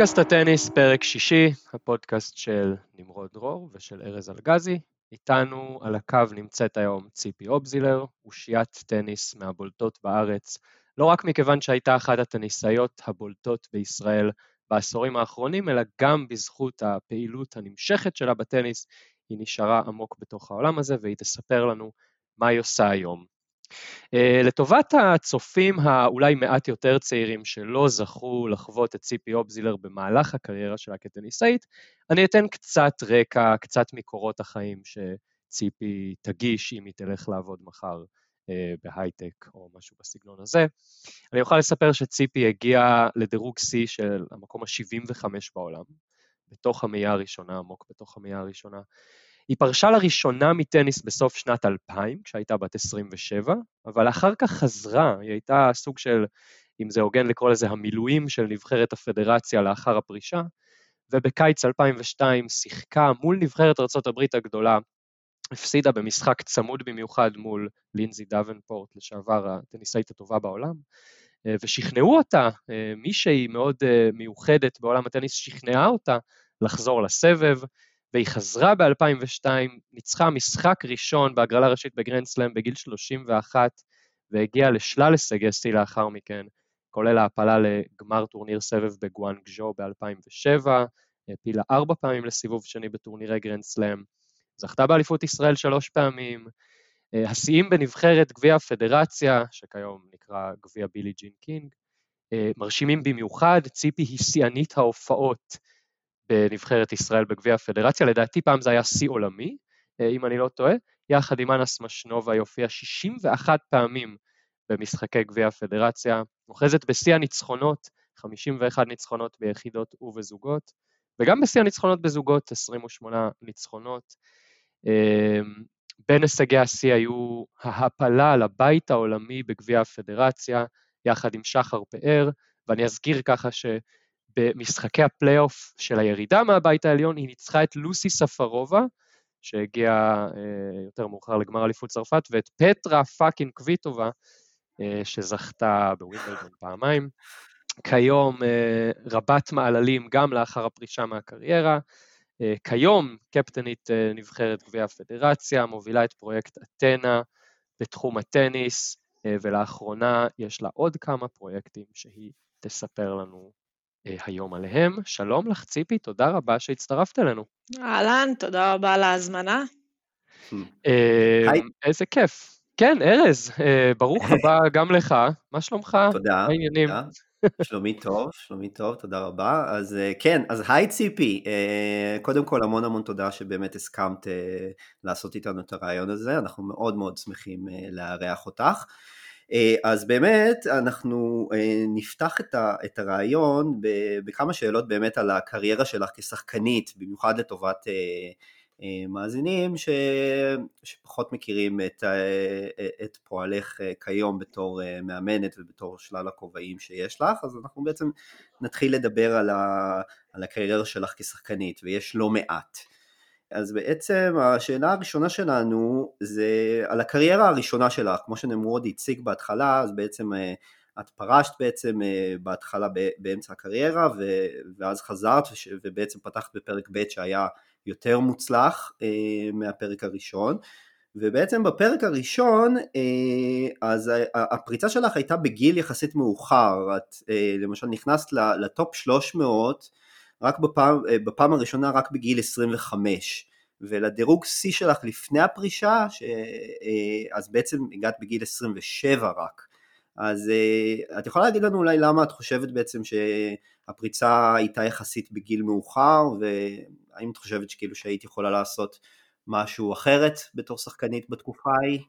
פודקאסט הטניס, פרק שישי, הפודקאסט של נמרוד דרור ושל ארז אלגזי. איתנו על הקו נמצאת היום ציפי אובזילר, אושיית טניס מהבולטות בארץ, לא רק מכיוון שהייתה אחת הטניסאיות הבולטות בישראל בעשורים האחרונים, אלא גם בזכות הפעילות הנמשכת שלה בטניס, היא נשארה עמוק בתוך העולם הזה והיא תספר לנו מה היא עושה היום. Uh, לטובת הצופים האולי מעט יותר צעירים שלא זכו לחוות את ציפי אובזילר במהלך הקריירה שלה כטניסאית, אני אתן קצת רקע, קצת מקורות החיים שציפי תגיש אם היא תלך לעבוד מחר uh, בהייטק או משהו בסגנון הזה. אני אוכל לספר שציפי הגיעה לדירוג שיא של המקום ה-75 בעולם, בתוך המאייה הראשונה, עמוק בתוך המאייה הראשונה. היא פרשה לראשונה מטניס בסוף שנת 2000, כשהייתה בת 27, אבל אחר כך חזרה, היא הייתה סוג של, אם זה הוגן לקרוא לזה, המילואים של נבחרת הפדרציה לאחר הפרישה, ובקיץ 2002 שיחקה מול נבחרת ארה"ב הגדולה, הפסידה במשחק צמוד במיוחד מול לינזי דוונפורט, לשעבר הטניסאית הטובה בעולם, ושכנעו אותה, מישהי מאוד מיוחדת בעולם הטניס שכנעה אותה לחזור לסבב, והיא חזרה ב-2002, ניצחה משחק ראשון בהגרלה ראשית בגרנד סלאם בגיל 31, והגיעה לשלל הישגי שיא לאחר מכן, כולל העפלה לגמר טורניר סבב בגואנגז'ו ב-2007, העפילה ארבע פעמים לסיבוב שני בטורנירי גרנד סלאם, זכתה באליפות ישראל שלוש פעמים, השיאים בנבחרת גביע הפדרציה, שכיום נקרא גביע בילי ג'ין קינג, מרשימים במיוחד, ציפי היא שיאנית ההופעות בנבחרת ישראל בגביע הפדרציה, לדעתי פעם זה היה שיא עולמי, אה, אם אני לא טועה, יחד עם אנס משנובה היא הופיעה 61 פעמים במשחקי גביע הפדרציה, אוחזת בשיא הניצחונות, 51 ניצחונות ביחידות ובזוגות, וגם בשיא הניצחונות בזוגות, 28 ניצחונות. אה, בין הישגי השיא היו ההעפלה לבית העולמי בגביע הפדרציה, יחד עם שחר פאר, ואני אזכיר ככה ש... במשחקי הפלייאוף של הירידה מהבית העליון, היא ניצחה את לוסי ספרובה, שהגיעה אה, יותר מאוחר לגמר אליפות צרפת, ואת פטרה fucking קוויטובה, אה, שזכתה בווינבלדון פעמיים. כיום אה, רבת מעללים גם לאחר הפרישה מהקריירה. אה, כיום קפטנית אה, נבחרת גביע הפדרציה, מובילה את פרויקט אתנה בתחום הטניס, אה, ולאחרונה יש לה עוד כמה פרויקטים שהיא תספר לנו היום עליהם. שלום לך, ציפי, תודה רבה שהצטרפת אלינו. אהלן, תודה רבה על ההזמנה. אה, איזה כיף. כן, ארז, אה, ברוך הבא גם לך. מה שלומך? תודה. מה העניינים? שלומי טוב, שלומי טוב, תודה רבה. אז כן, אז היי ציפי, קודם כל המון המון תודה שבאמת הסכמת לעשות איתנו את הרעיון הזה, אנחנו מאוד מאוד שמחים לארח אותך. אה, אז באמת אנחנו אה, נפתח את הרעיון בכמה שאלות באמת על הקריירה שלך כשחקנית, במיוחד לטובת אה, מאזינים ש... שפחות מכירים את, את פועלך כיום בתור מאמנת ובתור שלל הכובעים שיש לך, אז אנחנו בעצם נתחיל לדבר על, ה... על הקריירה שלך כשחקנית, ויש לא מעט. אז בעצם השאלה הראשונה שלנו זה על הקריירה הראשונה שלך, כמו שנמרוד הציג בהתחלה, אז בעצם אה, את פרשת בעצם אה, בהתחלה באמצע הקריירה ואז חזרת ובעצם פתחת בפרק ב' שהיה יותר מוצלח אה, מהפרק הראשון. ובעצם בפרק הראשון אז הפריצה שלך הייתה בגיל יחסית מאוחר, את למשל נכנסת לטופ 300 רק בפעם, בפעם הראשונה רק בגיל 25 ולדירוג שיא שלך לפני הפרישה ש... אה, אז בעצם הגעת בגיל 27 רק אז אה, את יכולה להגיד לנו אולי למה את חושבת בעצם שהפריצה הייתה יחסית בגיל מאוחר והאם את חושבת שכאילו שהיית יכולה לעשות משהו אחרת בתור שחקנית בתקופה ההיא?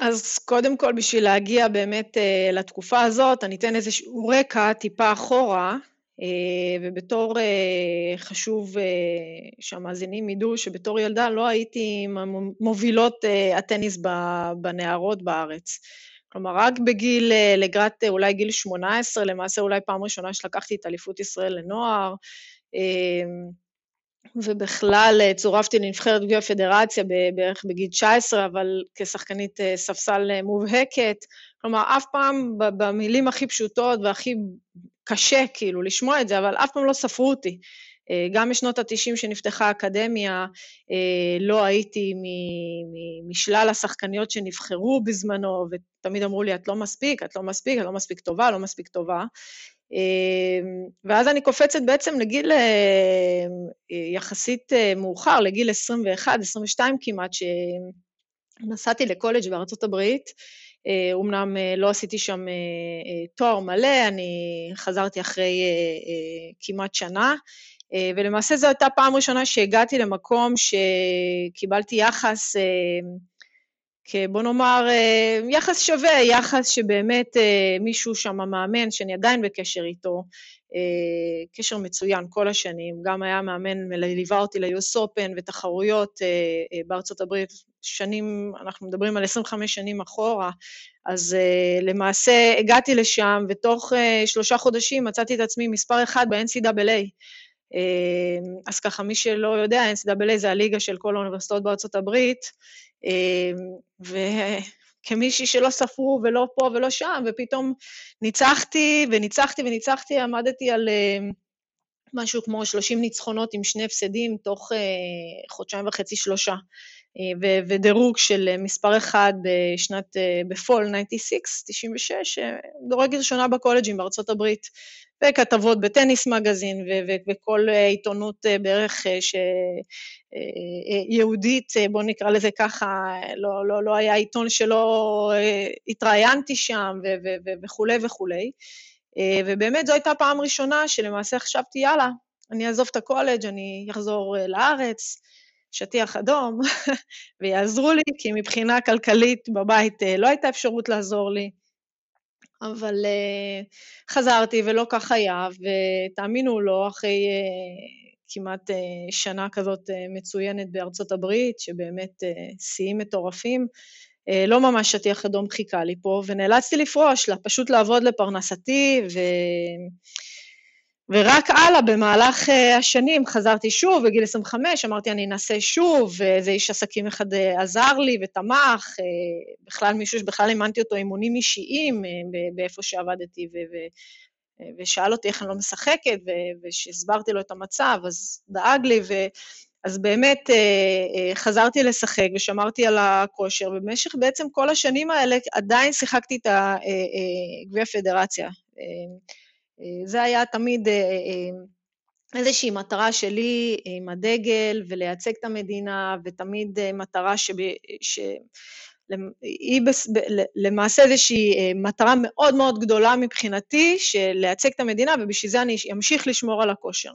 אז קודם כל בשביל להגיע באמת לתקופה הזאת אני אתן איזשהו רקע טיפה אחורה אה, ובתור אה, חשוב אה, שהמאזינים ידעו שבתור ילדה לא הייתי מובילות הטניס בנערות בארץ. כלומר, רק בגיל, לגרת אולי גיל 18, למעשה אולי פעם ראשונה שלקחתי את אליפות ישראל לנוער, ובכלל צורפתי לנבחרת גביע הפדרציה בערך בגיל 19, אבל כשחקנית ספסל מובהקת. כלומר, אף פעם במילים הכי פשוטות והכי קשה כאילו לשמוע את זה, אבל אף פעם לא ספרו אותי. אה, גם בשנות ה-90 שנפתחה האקדמיה, אה, לא הייתי משלל השחקניות שנבחרו בזמנו, ותמיד אמרו לי, את לא מספיק, את לא מספיק, את לא מספיק טובה, לא מספיק טובה. אה, ואז אני קופצת בעצם לגיל יחסית מאוחר, לגיל 21, 22 כמעט, שנסעתי לקולג' בארצות הברית. אומנם לא עשיתי שם תואר מלא, אני חזרתי אחרי כמעט שנה, אה, ולמעשה זו הייתה פעם ראשונה שהגעתי למקום שקיבלתי יחס, אה, בוא נאמר, אה, יחס שווה, יחס שבאמת מישהו שם מאמן, שאני עדיין בקשר איתו, קשר מצוין כל השנים, גם היה מאמן, ליווה אותי ל-US Open ותחרויות בארצות הברית, שנים, אנחנו מדברים על 25 שנים אחורה, אז למעשה הגעתי לשם, ותוך שלושה חודשים מצאתי את עצמי מספר אחד ב-NCAA. אמ, אז ככה, מי שלא יודע, NCAA זה הליגה של כל האוניברסיטאות בארצות הברית, אמ, וכמישהי שלא ספרו ולא פה ולא שם, ופתאום ניצחתי וניצחתי וניצחתי, עמדתי על אמ, משהו כמו 30 ניצחונות עם שני הפסדים תוך אה, חודשיים וחצי, שלושה. אה, ודירוג של אה, מספר אחד בשנת, בפול 96, 96, דורג ראשונה בקולג'ים בארצות הברית. וכתבות בטניס מגזין וכל אה, עיתונות בערך ש... יהודית, בואו נקרא לזה ככה, לא, לא, לא היה עיתון שלא התראיינתי שם וכולי וכולי. ובאמת זו הייתה פעם ראשונה שלמעשה חשבתי, יאללה, אני אעזוב את הקולג', אני אחזור לארץ, שטיח אדום, ויעזרו לי, כי מבחינה כלכלית בבית לא הייתה אפשרות לעזור לי. אבל uh, חזרתי ולא כך היה, ותאמינו או לא, אחרי uh, כמעט uh, שנה כזאת uh, מצוינת בארצות הברית, שבאמת uh, שיאים מטורפים, uh, לא ממש שטיח אדום חיכה לי פה, ונאלצתי לפרוש, פשוט לעבוד לפרנסתי, ו... ורק הלאה, במהלך uh, השנים חזרתי שוב, בגיל 25, אמרתי, אני אנסה שוב, ואיזה איש עסקים אחד uh, עזר לי ותמך, uh, בכלל מישהו שבכלל אימנתי אותו אימונים אישיים באיפה שעבדתי, ושאל אותי איך אני לא משחקת, ו- ושהסברתי לו את המצב, אז דאג לי, ו... אז באמת חזרתי לשחק ושמרתי על הכושר, ובמשך בעצם כל השנים האלה עדיין שיחקתי את גביע פדרציה. אה, זה היה תמיד אה, אה, איזושהי מטרה שלי עם הדגל ולייצג את המדינה, ותמיד מטרה שב, ש... למעשה איזושהי מטרה מאוד מאוד גדולה מבחינתי, של לייצג את המדינה, ובשביל זה אני אמשיך לשמור על הכושר.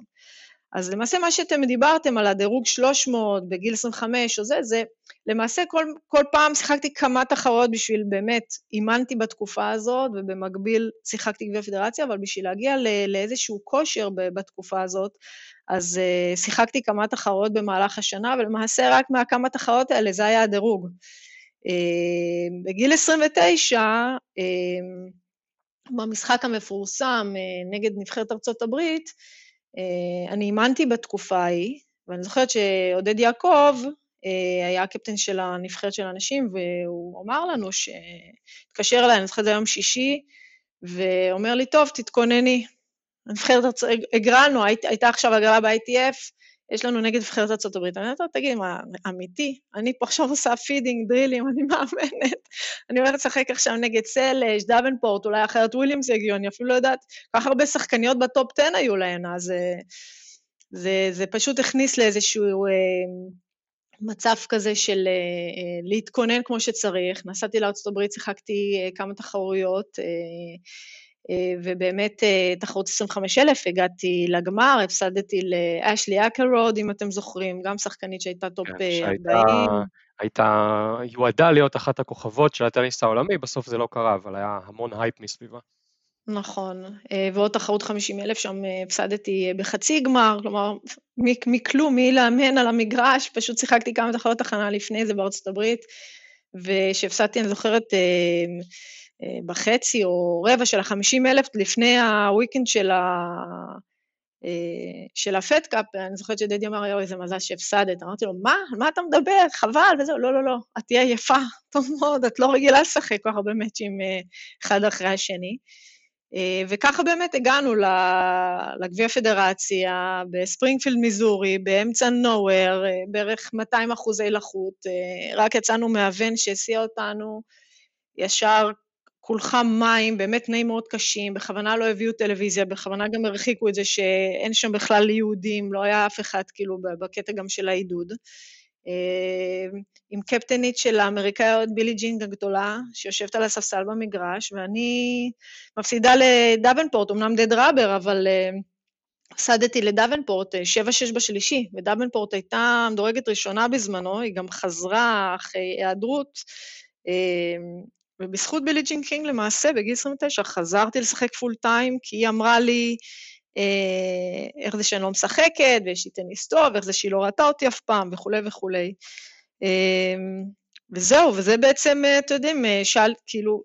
אז למעשה מה שאתם דיברתם על הדירוג 300 בגיל 25 או זה, זה למעשה כל, כל פעם שיחקתי כמה תחרות בשביל באמת, אימנתי בתקופה הזאת, ובמקביל שיחקתי גביע פדרציה, אבל בשביל להגיע לא, לאיזשהו כושר בתקופה הזאת, אז uh, שיחקתי כמה תחרות במהלך השנה, ולמעשה רק מהכמה תחרות האלה זה היה הדירוג. Uh, בגיל 29, uh, במשחק המפורסם נגד נבחרת ארצות הברית, אה, אני אימנתי בתקופה ההיא, ואני זוכרת שעודד יעקב אה, היה הקפטן של הנבחרת של הנשים, והוא אמר לנו, התקשר אליי, אני זוכרת, זה יום שישי, ואומר לי, טוב, תתכונני. הנבחרת, הגרלנו, הייתה עכשיו הגרלה ב-ITF, יש לנו נגד נבחרת ארה"ב. אני אומרת לו, תגיד, מה, אמיתי? אני פה עכשיו עושה feeding, דרילים, אני מאמנת. אני הולכת לשחק עכשיו נגד סלש, דבנפורט, אולי אחיות וויליאמס יגיעו, אני אפילו לא יודעת, כל כך הרבה שחקניות ב-top 10 היו להן, אז אה, זה, זה פשוט הכניס לאיזשהו אה, מצב כזה של אה, אה, להתכונן כמו שצריך. נסעתי לארה"ב, שיחקתי אה, כמה תחרויות, אה, ובאמת אה, תחרות 25,000, הגעתי לגמר, הפסדתי לאשלי הארקלרוד, אם אתם זוכרים, גם שחקנית שהייתה top 40. כן, הייתה, יועדה להיות אחת הכוכבות של הטניס העולמי, בסוף זה לא קרה, אבל היה המון הייפ מסביבה. נכון, אה, ועוד תחרות 50 אלף שם הפסדתי בחצי גמר, כלומר, מכלום, מי לאמן על המגרש, פשוט שיחקתי כמה תחרויות הכנה לפני זה בארצות הברית, וכשהפסדתי, אני זוכרת, אה, בחצי או רבע של החמישים אלף לפני ה-weekend של ה... אה, של ה-Fed Cup, אני זוכרת שדדי אמר, יואו, איזה מזל שהפסדת. אמרתי לו, מה? על מה אתה מדבר? חבל, וזהו, לא, לא, לא, את תהיה יפה, טוב מאוד, את לא רגילה לשחק כל כך הרבה מאצ'ים אה, אחד אחרי השני. וככה באמת הגענו לגביע פדרציה בספרינגפילד, מיזורי, באמצע נוואר, בערך 200 אחוזי לחות. רק יצאנו מהוון שהסיע אותנו ישר כולך מים, באמת תנאים מאוד קשים, בכוונה לא הביאו טלוויזיה, בכוונה גם הרחיקו את זה שאין שם בכלל יהודים, לא היה אף אחד כאילו בקטע גם של העידוד. אה, עם קפטנית של האמריקאיות בילי ג'ין קינג הגדולה, שיושבת על הספסל במגרש, ואני מפסידה לדוונפורט, אמנם dead rubber, אבל אה, לדוונפורט 7-6 אה, בשלישי, ודוונפורט הייתה מדורגת ראשונה בזמנו, היא גם חזרה אחרי היעדרות. ובזכות בילי ג'ין קינג למעשה, בגיל 29, חזרתי לשחק full time, כי היא אמרה לי אה, איך זה שאני לא משחקת, ויש לי טניס טוב, ואיך זה שהיא לא ראתה אותי אף פעם, וכולי וכולי. אה, וזהו, וזה בעצם, אה, אתם יודעים, אה, שאל, כאילו,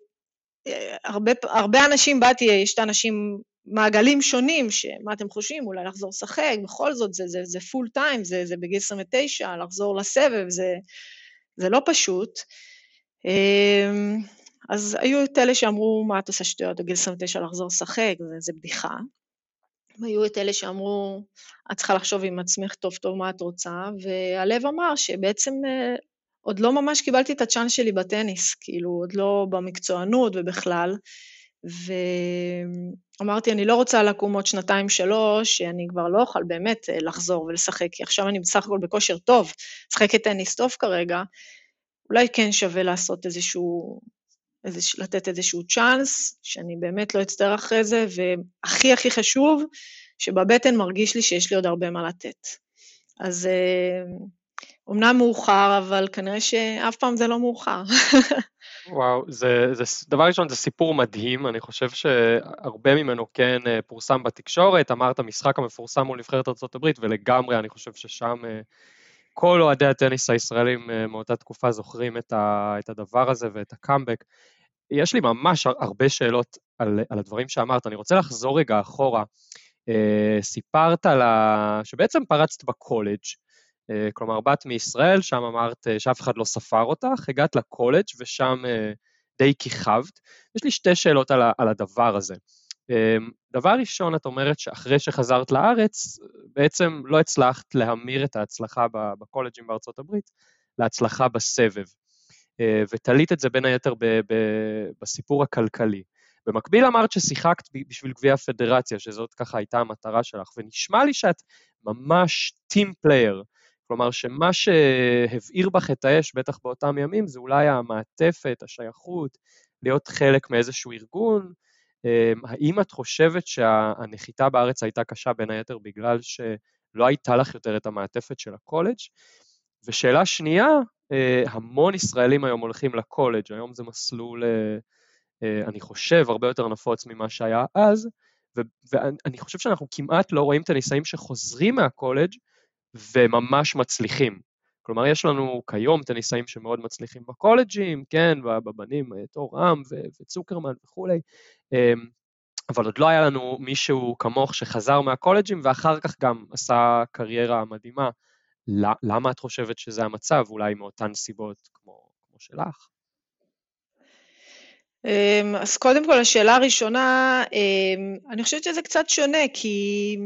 אה, הרבה, הרבה אנשים, באתי, יש את האנשים, מעגלים שונים, שמה אתם חושבים, אולי לחזור לשחק, בכל זאת, זה, זה, זה פול טיים, זה, זה בגיל 29, לחזור לסבב, זה, זה לא פשוט. אז היו את אלה שאמרו, מה את עושה שטויות, בגיל 29 לחזור לשחק, זה בדיחה. היו את אלה שאמרו, את צריכה לחשוב עם עצמך טוב טוב מה את רוצה, והלב אמר שבעצם אה, עוד לא ממש קיבלתי את הצ'אנס שלי בטניס, כאילו, עוד לא במקצוענות ובכלל, ואמרתי, אני לא רוצה לקום עוד שנתיים-שלוש, שאני כבר לא אוכל באמת אה, לחזור ולשחק, כי עכשיו אני בסך הכל בכושר טוב, משחקת טניס טוב כרגע, אולי כן שווה לעשות איזשהו איזה, לתת איזשהו צ'אנס, שאני באמת לא אצטער אחרי זה, והכי הכי חשוב, שבבטן מרגיש לי שיש לי עוד הרבה מה לתת. אז אומנם אה, מאוחר, אבל כנראה שאף פעם זה לא מאוחר. וואו, זה, זה, דבר ראשון, זה סיפור מדהים, אני חושב שהרבה ממנו כן אה, פורסם בתקשורת, אמרת משחק המפורסם מול נבחרת ארה"ב, ולגמרי אני חושב ששם אה, כל אוהדי הטניס הישראלים מאותה תקופה זוכרים את, ה, את הדבר הזה ואת הקאמבק. יש לי ממש הרבה שאלות על, על הדברים שאמרת. אני רוצה לחזור רגע אחורה. Uh, סיפרת על ה... שבעצם פרצת בקולג', uh, כלומר, באת מישראל, שם אמרת uh, שאף אחד לא ספר אותך, הגעת לקולג' ושם די כיכבת. יש לי שתי שאלות על, ה, על הדבר הזה. דבר ראשון, את אומרת שאחרי שחזרת לארץ, בעצם לא הצלחת להמיר את ההצלחה בקולג'ים בארצות הברית להצלחה בסבב. אה, ותלית את זה בין היתר ב, ב, בסיפור הכלכלי. במקביל אמרת ששיחקת בשביל גביע הפדרציה, שזאת ככה הייתה המטרה שלך, ונשמע לי שאת ממש team player. כלומר, שמה שהבעיר בך את האש, בטח באותם ימים, זה אולי המעטפת, השייכות, להיות חלק מאיזשהו ארגון. אה, האם את חושבת שהנחיתה בארץ הייתה קשה בין היתר בגלל שלא הייתה לך יותר את המעטפת של ה-college? ושאלה שנייה, אה, המון ישראלים היום הולכים לקולג', היום זה מסלול, אה, אה, אני חושב, הרבה יותר נפוץ ממה שהיה אז, ואני חושב שאנחנו כמעט לא רואים את הניסאים שחוזרים מהקולג' וממש מצליחים. כלומר, יש לנו כיום את הניסאים שמאוד מצליחים בקולג'ים, כן, בבנים, תור עם וצוקרמן וכולי, אבל עוד לא היה לנו מישהו כמוך שחזר מהקולג'ים ואחר כך גם עשה קריירה מדהימה למה את חושבת שזה המצב, אולי מאותן סיבות כמו, כמו שלך? אמ, אז קודם כל, השאלה הראשונה, אמ, אני חושבת שזה קצת שונה, כי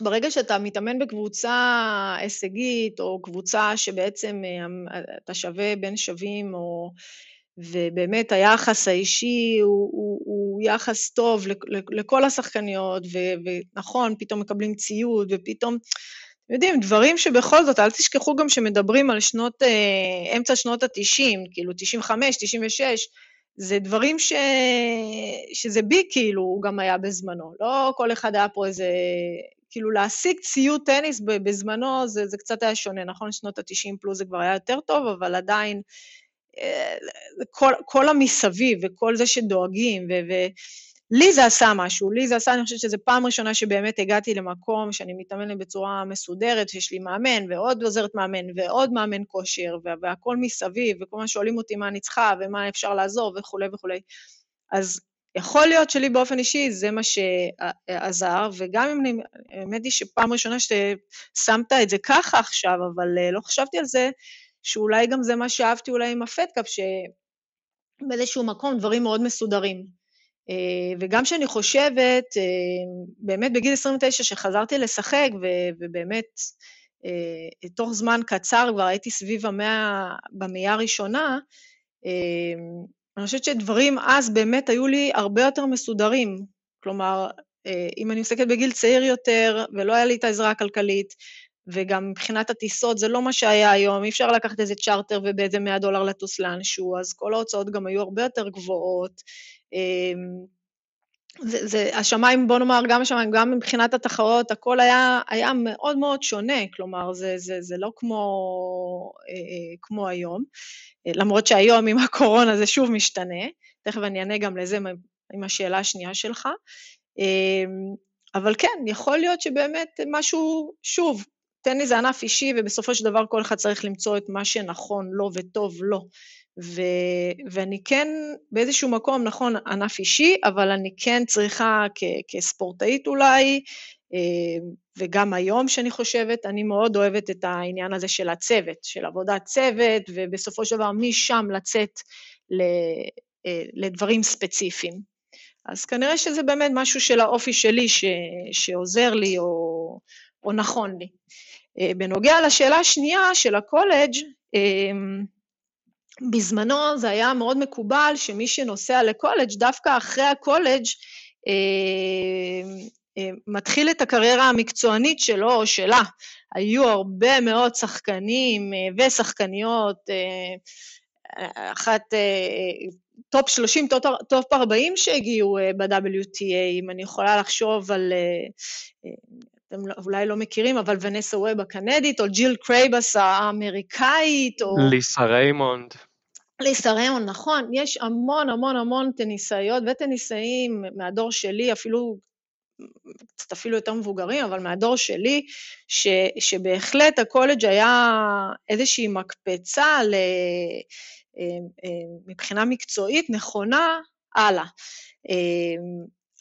ברגע שאתה מתאמן בקבוצה הישגית, או קבוצה שבעצם אמ, אתה שווה בין שווים, או... ובאמת היחס האישי הוא, הוא, הוא יחס טוב לכל השחקניות, ונכון, פתאום מקבלים ציוד, ופתאום יודעים, דברים שבכל זאת, אל תשכחו גם שמדברים על שנות, אה, אמצע שנות ה-90, כאילו 95, 96, זה דברים ש... שזה בי כאילו, הוא גם היה בזמנו. לא כל אחד היה פה איזה... כאילו להשיג ציוד טניס בזמנו זה, זה קצת היה שונה, נכון? שנות ה-90 פלוס זה כבר היה יותר טוב, אבל עדיין אה, כל, כל המסביב וכל זה שדואגים, ו... ו לי זה עשה משהו, לי זה עשה, אני חושבת שזו פעם ראשונה שבאמת הגעתי למקום שאני מתאמנת בצורה מסודרת, שיש לי מאמן ועוד עוזרת מאמן ועוד מאמן כושר והכול מסביב, וכל מה שואלים אותי מה אני צריכה ומה אפשר לעזור וכולי וכולי. אז יכול להיות שלי באופן אישי זה מה שעזר, וגם אם אני, האמת היא שפעם ראשונה ששמת את זה ככה עכשיו, אבל אה, לא חשבתי על זה, שאולי גם זה מה שאהבתי אולי עם הפדקאפ, שבאיזשהו מקום דברים מאוד מסודרים. וגם כשאני חושבת, באמת בגיל 29 שחזרתי לשחק, ובאמת תוך זמן קצר כבר הייתי סביב המאה, במאה הראשונה, אני חושבת שדברים אז באמת היו לי הרבה יותר מסודרים. כלומר, אם אני מסתכלת בגיל צעיר יותר, ולא היה לי את העזרה הכלכלית, וגם מבחינת הטיסות זה לא מה שהיה היום, אי אפשר לקחת איזה צ'רטר ובאיזה 100 דולר לטוס לאנשהו, אז כל ההוצאות גם היו הרבה יותר גבוהות. זה, זה, השמיים, בוא נאמר, גם השמיים, גם מבחינת התחרות, הכל היה, היה מאוד מאוד שונה, כלומר, זה, זה, זה לא כמו, אה, כמו היום, למרות שהיום עם הקורונה זה שוב משתנה, תכף אני אענה גם לזה עם השאלה השנייה שלך, אבל כן, יכול להיות שבאמת משהו, שוב, טניס זה ענף אישי, ובסופו של דבר כל אחד צריך למצוא את מה שנכון לו וטוב לו. ו, ואני כן באיזשהו מקום, נכון, ענף אישי, אבל אני כן צריכה כ, כספורטאית אולי, אה, וגם היום שאני חושבת, אני מאוד אוהבת את העניין הזה של הצוות, של עבודת צוות, ובסופו של דבר משם לצאת ל, אה, לדברים ספציפיים. אז כנראה שזה באמת משהו של האופי שלי ש, שעוזר לי או, או נכון לי. אה, בנוגע לשאלה השנייה של ה-college, בזמנו זה היה מאוד מקובל שמי שנוסע ל-college, דווקא אחרי ה-college, אה, אה, מתחיל את הקריירה המקצוענית שלו או שלה. היו הרבה מאוד שחקנים אה, ושחקניות, אחת top 30, top 40 שהגיעו ב-WTA, אם אני יכולה לחשוב על, אתם לא, אולי לא מכירים, אבל ונסה ווב הקנדית, או ג'יל קרייבס האמריקאית, או... ליסה ריימונד. ליסריון, נכון, יש המון המון המון טניסאיות וטניסאים מהדור שלי, אפילו, קצת אפילו יותר מבוגרים, אבל מהדור שלי, ש, שבהחלט ה-college היה איזושהי מקפצה ל, אה, אה, מבחינה מקצועית נכונה הלאה. אה,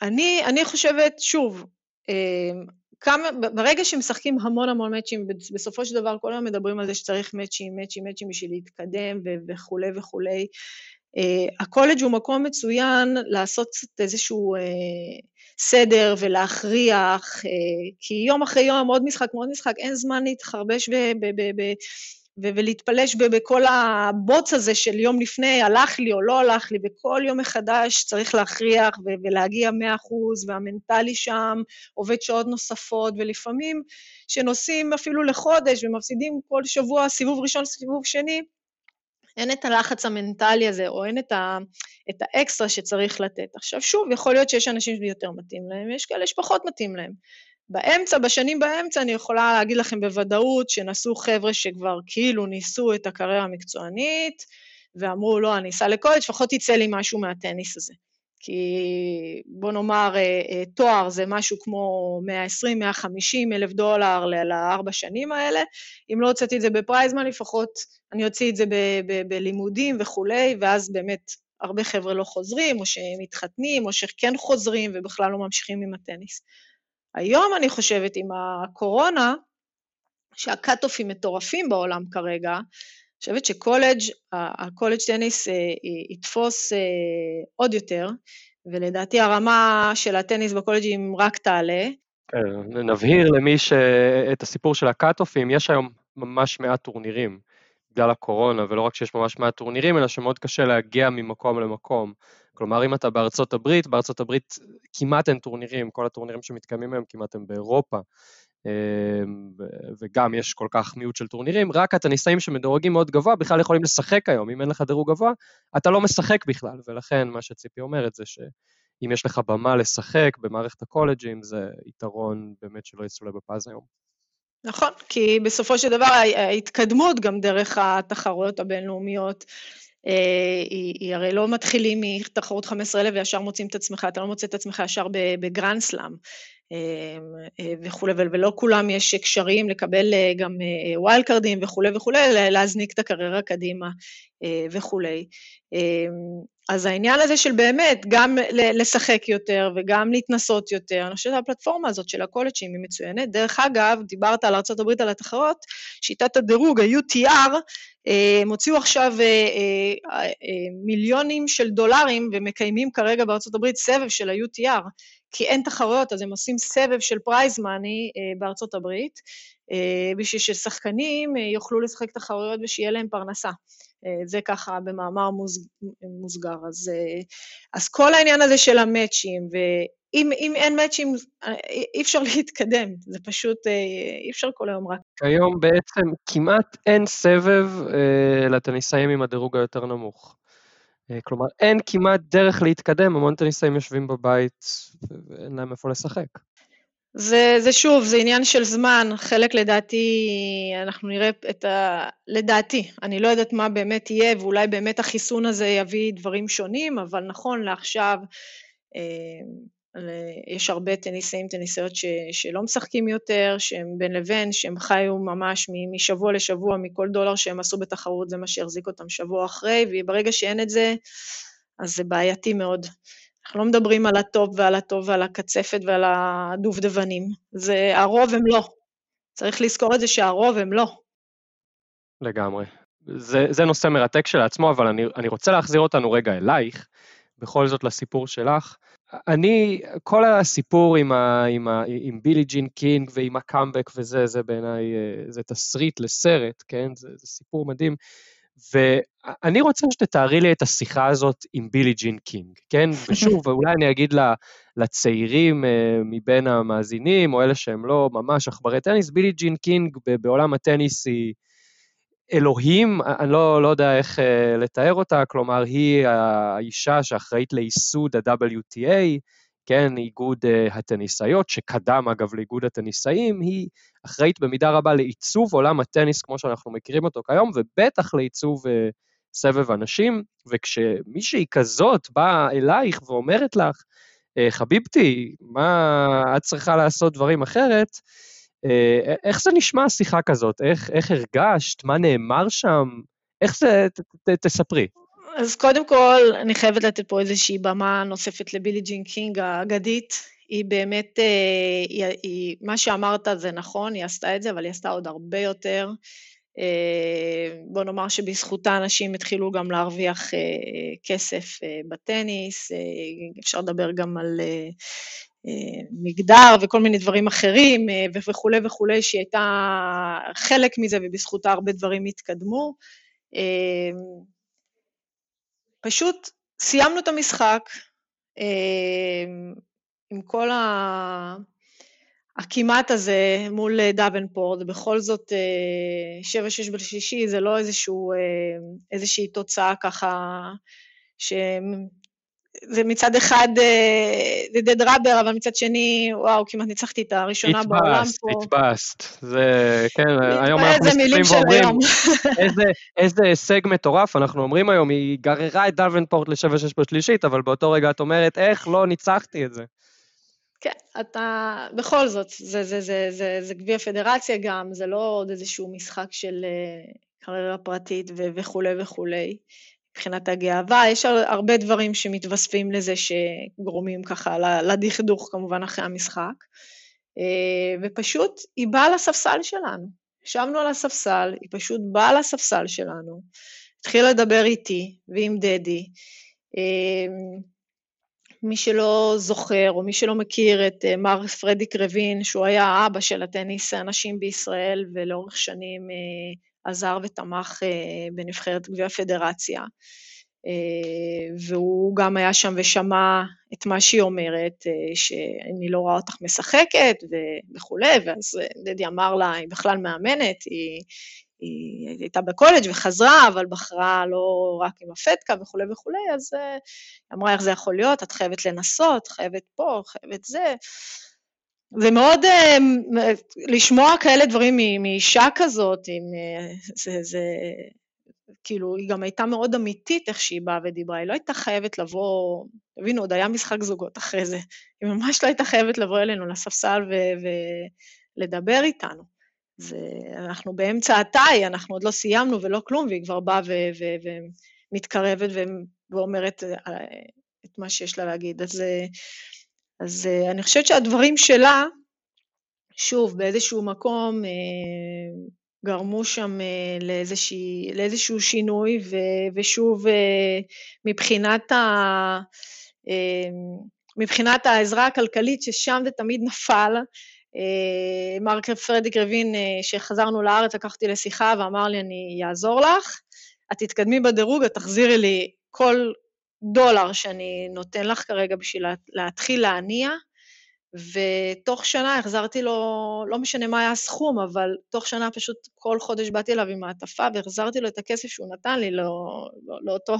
אני, אני חושבת, שוב, כמה, ברגע שמשחקים המון המון מאצ'ים, בסופו של דבר כל היום מדברים על זה שצריך מאצ'ים, מאצ'ים, מאצ'ים בשביל להתקדם וכולי וכולי. Uh, הקולג' הוא מקום מצוין לעשות איזשהו uh, סדר ולהכריח, uh, כי יום אחרי יום, עוד משחק, עוד משחק, אין זמן להתחרבש ולהתפלש בכל הבוץ הזה של יום לפני, הלך לי או לא הלך לי, וכל יום מחדש צריך להכריח ולהגיע מאה אחוז, והמנטלי שם עובד שעות נוספות, ולפעמים שנוסעים אפילו לחודש ומפסידים כל שבוע סיבוב ראשון, סיבוב שני, אין את הלחץ המנטלי הזה, או אין את, ה, את האקסטרה שצריך לתת. עכשיו, שוב, יכול להיות שיש אנשים שזה יותר מתאים להם, יש כאלה שפחות מתאים להם. באמצע, בשנים באמצע, אני יכולה להגיד לכם בוודאות שנסעו חבר'ה שכבר כאילו ניסו את הקריירה המקצוענית, ואמרו, לא, אני אסע לקולג', לפחות יצא לי משהו מהטניס הזה. כי בוא נאמר, אה, אה, תואר זה משהו כמו 120-150 אלף דולר לארבע שנים האלה. אם לא הוצאתי את זה בפרייזמן, לפחות אני אוציא את זה בלימודים וכולי, ואז באמת הרבה חבר'ה לא חוזרים, או שהם מתחתנים, או שכן חוזרים ובכלל לא ממשיכים עם הטניס. היום אני חושבת עם הקורונה, שהקאט-אופים מטורפים בעולם כרגע, אני חושבת שקולג', הקולג' טניס אה, יתפוס אה, עוד יותר, ולדעתי הרמה של הטניס בקולג'ים רק תעלה. כן, נבהיר למי שאת הסיפור של הקאט-אופים, יש היום ממש מעט טורנירים בגלל הקורונה, ולא רק שיש ממש מעט טורנירים, אלא שמאוד קשה להגיע ממקום למקום. כלומר, אם אתה בארצות הברית, בארצות הברית כמעט אין טורנירים, כל הטורנירים שמתקיימים היום כמעט הם באירופה, אמ, וגם יש כל כך מיעוט של טורנירים, רק הטניסאים שמדורגים מאוד גבוה בכלל יכולים לשחק היום, אם אין לך דירוג גבוה, אתה לא משחק בכלל, ולכן מה שציפי אומרת זה שאם יש לך במה לשחק במערכת הקולג'ים, זה יתרון באמת שלא יסולא בפז היום. נכון, כי בסופו של דבר ההתקדמות גם דרך התחרויות הבינלאומיות היא, היא הרי לא מתחילים מתחרות 15,000 וישר מוצאים את עצמך, אתה לא מוצא את עצמך ישר ב-Grand Slam אה, אה, וכולי, ולא כולם יש קשרים לקבל גם wild card־ים וכולי וכולי, להזניק את הקריירה קדימה. וכולי. אז העניין הזה של באמת גם לשחק יותר וגם להתנסות יותר, אני חושבת שהפלטפורמה הזאת של ה-college־ים היא מצוינת. דרך אגב, דיברת על ארה"ב על התחרות, שיטת הדירוג, ה-UTR, הם הוציאו עכשיו מיליונים של דולרים ומקיימים כרגע בארה"ב סבב של ה-UTR, כי אין תחרויות, אז הם עושים סבב של prize money בארצות הברית, בשביל ששחקנים יוכלו לשחק תחרויות ושיהיה להם פרנסה. זה ככה במאמר מוסגר. אז, אז כל העניין הזה של ה-match־ים, ואם אין match־ים, אי אפשר להתקדם, זה פשוט, אי אפשר כל היום רק. כיום בעצם כמעט אין סבב לטניסאים עם הדירוג היותר נמוך. כלומר, אין כמעט דרך להתקדם, המון טניסאים יושבים בבית ואין להם איפה לשחק. זה, זה שוב, זה עניין של זמן, חלק לדעתי, אנחנו נראה את ה... לדעתי, אני לא יודעת מה באמת יהיה, ואולי באמת החיסון הזה יביא דברים שונים, אבל נכון לעכשיו, יש הרבה טניסאים, טניסאיות ש, שלא משחקים יותר, שהם בין לבין, שהם חיו ממש משבוע לשבוע, מכל דולר שהם עשו בתחרות, זה מה שהחזיק אותם שבוע אחרי, וברגע שאין את זה, אז זה בעייתי מאוד. אנחנו לא מדברים על הטופ ועל הטוב ועל הקצפת ועל הדובדבנים. זה, הרוב הם לא. צריך לזכור את זה שהרוב הם לא. לגמרי. זה, זה נושא מרתק שלעצמו, אבל אני, אני רוצה להחזיר אותנו רגע אלייך, בכל זאת לסיפור שלך. אני, כל הסיפור עם, ה, עם, ה, עם בילי ג'ין קינג ועם הקאמבק וזה, זה בעיניי, אה, זה תסריט לסרט, כן? זה, זה סיפור מדהים. ואני רוצה שתתארי לי את השיחה הזאת עם בילי ג'ין קינג, כן? ושוב, אולי אני אגיד לצעירים אה, מבין המאזינים, או אלה שהם לא ממש עכברי טניס, בילי ג'ין קינג בעולם הטניס היא אלוהים, אני לא, לא יודע איך אה, לתאר אותה, כלומר, היא האישה שאחראית לייסוד ה-WTA, כן, איגוד אה, הטניסאיות, שקדם אגב לאיגוד הטניסאים, היא אחראית במידה רבה לעיצוב עולם הטניס כמו שאנחנו מכירים אותו כיום, ובטח לעיצוב uh, סבב אנשים, וכשמישהי כזאת באה אלייך ואומרת לך, uh, חביבתי, מה, את צריכה לעשות דברים אחרת, איך זה נשמע שיחה כזאת? איך, איך הרגשת? מה נאמר שם? איך זה, ת, ת, תספרי. אז קודם כל, אני חייבת לתת פה איזושהי במה נוספת לבילי ג'ין קינג האגדית. היא באמת, אה, היא, היא, מה שאמרת זה נכון, היא עשתה את זה, אבל היא עשתה עוד הרבה יותר. אה, בוא נאמר שבזכותה אנשים התחילו גם להרוויח אה, כסף בטניס, אפשר לדבר גם על מגדר וכל מיני דברים אחרים וכולי וכולי, שהיא הייתה חלק מזה ובזכותה הרבה דברים התקדמו. פשוט סיימנו את המשחק אמ, עם כל ה... הכמעט הזה מול דאבנפורט, בכל זאת 7-6 בשלישי זה לא איזשהו, איזושהי תוצאה ככה ש... זה מצד אחד זה דד ראבר, אבל מצד שני, וואו, כמעט ניצחתי את הראשונה It's בעולם bust, פה. Bust, זה, כן, היום אנחנו מסתכלים ואומרים. איזה, איזה הישג מטורף, אנחנו אומרים היום, היא גררה את דלוונפורט ל-7-6 בשלישית, אבל באותו רגע את אומרת, איך לא ניצחתי את זה? כן, אתה, בכל זאת, זה, זה, זה, זה, זה גביע פדרציה גם, זה לא עוד איזשהו משחק של אה, קריירה פרטית וכולי וכולי. מבחינת הגאווה, יש הרבה דברים שמתווספים לזה שגורמים ככה לדכדוך כמובן אחרי המשחק. אה, ופשוט היא באה לספסל שלנו. ישבנו על הספסל, היא פשוט באה לספסל שלנו, התחילה לדבר איתי ועם דדי. אה, מי שלא זוכר, או מי שלא מכיר את אה, מר פרדי קרבין, שהוא היה האבא של הטניס הנשים בישראל, ולאורך שנים עזר ותמך בנבחרת גביע הפדרציה. והוא גם היה שם ושמע את מה שהיא אומרת, שאני לא רואה אותך משחקת וכולי, ואז דדי אמר לה, היא בכלל מאמנת, היא, היא הייתה בקולג' וחזרה, אבל בחרה לא רק עם הפטקה וכולי וכולי, אז היא אמרה, איך זה יכול להיות? את חייבת לנסות, חייבת פה, חייבת זה. זה מאוד, לשמוע כאלה דברים מאישה כזאת, עם, זה, זה, כאילו, היא גם הייתה מאוד אמיתית איך שהיא באה ודיברה, היא לא הייתה חייבת לבוא, תבינו, עוד היה משחק זוגות אחרי זה, היא ממש לא הייתה חייבת לבוא אלינו לספסל ולדבר איתנו. זה, אנחנו באמצע התאי, אנחנו עוד לא סיימנו ולא כלום, והיא כבר באה ומתקרבת ואומרת אה, את מה שיש לה להגיד. אז, אז אני חושבת שהדברים שלה, שוב, באיזשהו מקום גרמו שם לאיזושהי, לאיזשהו שינוי, ו, ושוב, מבחינת ה... מבחינת העזרה הכלכלית, ששם זה תמיד נפל. אה, מרק פרדיק רבין, אה, שחזרנו לארץ, לקחתי לשיחה ואמר לי, אני אעזור לך, את תתקדמי בדירוג, את תחזירי לי כל דולר שאני נותן לך כרגע בשביל להתחיל להניע, ותוך שנה החזרתי לו, לא משנה מה היה הסכום, אבל תוך שנה פשוט כל חודש באתי אליו עם מעטפה והחזרתי לו את הכסף שהוא נתן לי לא, לא, לאותו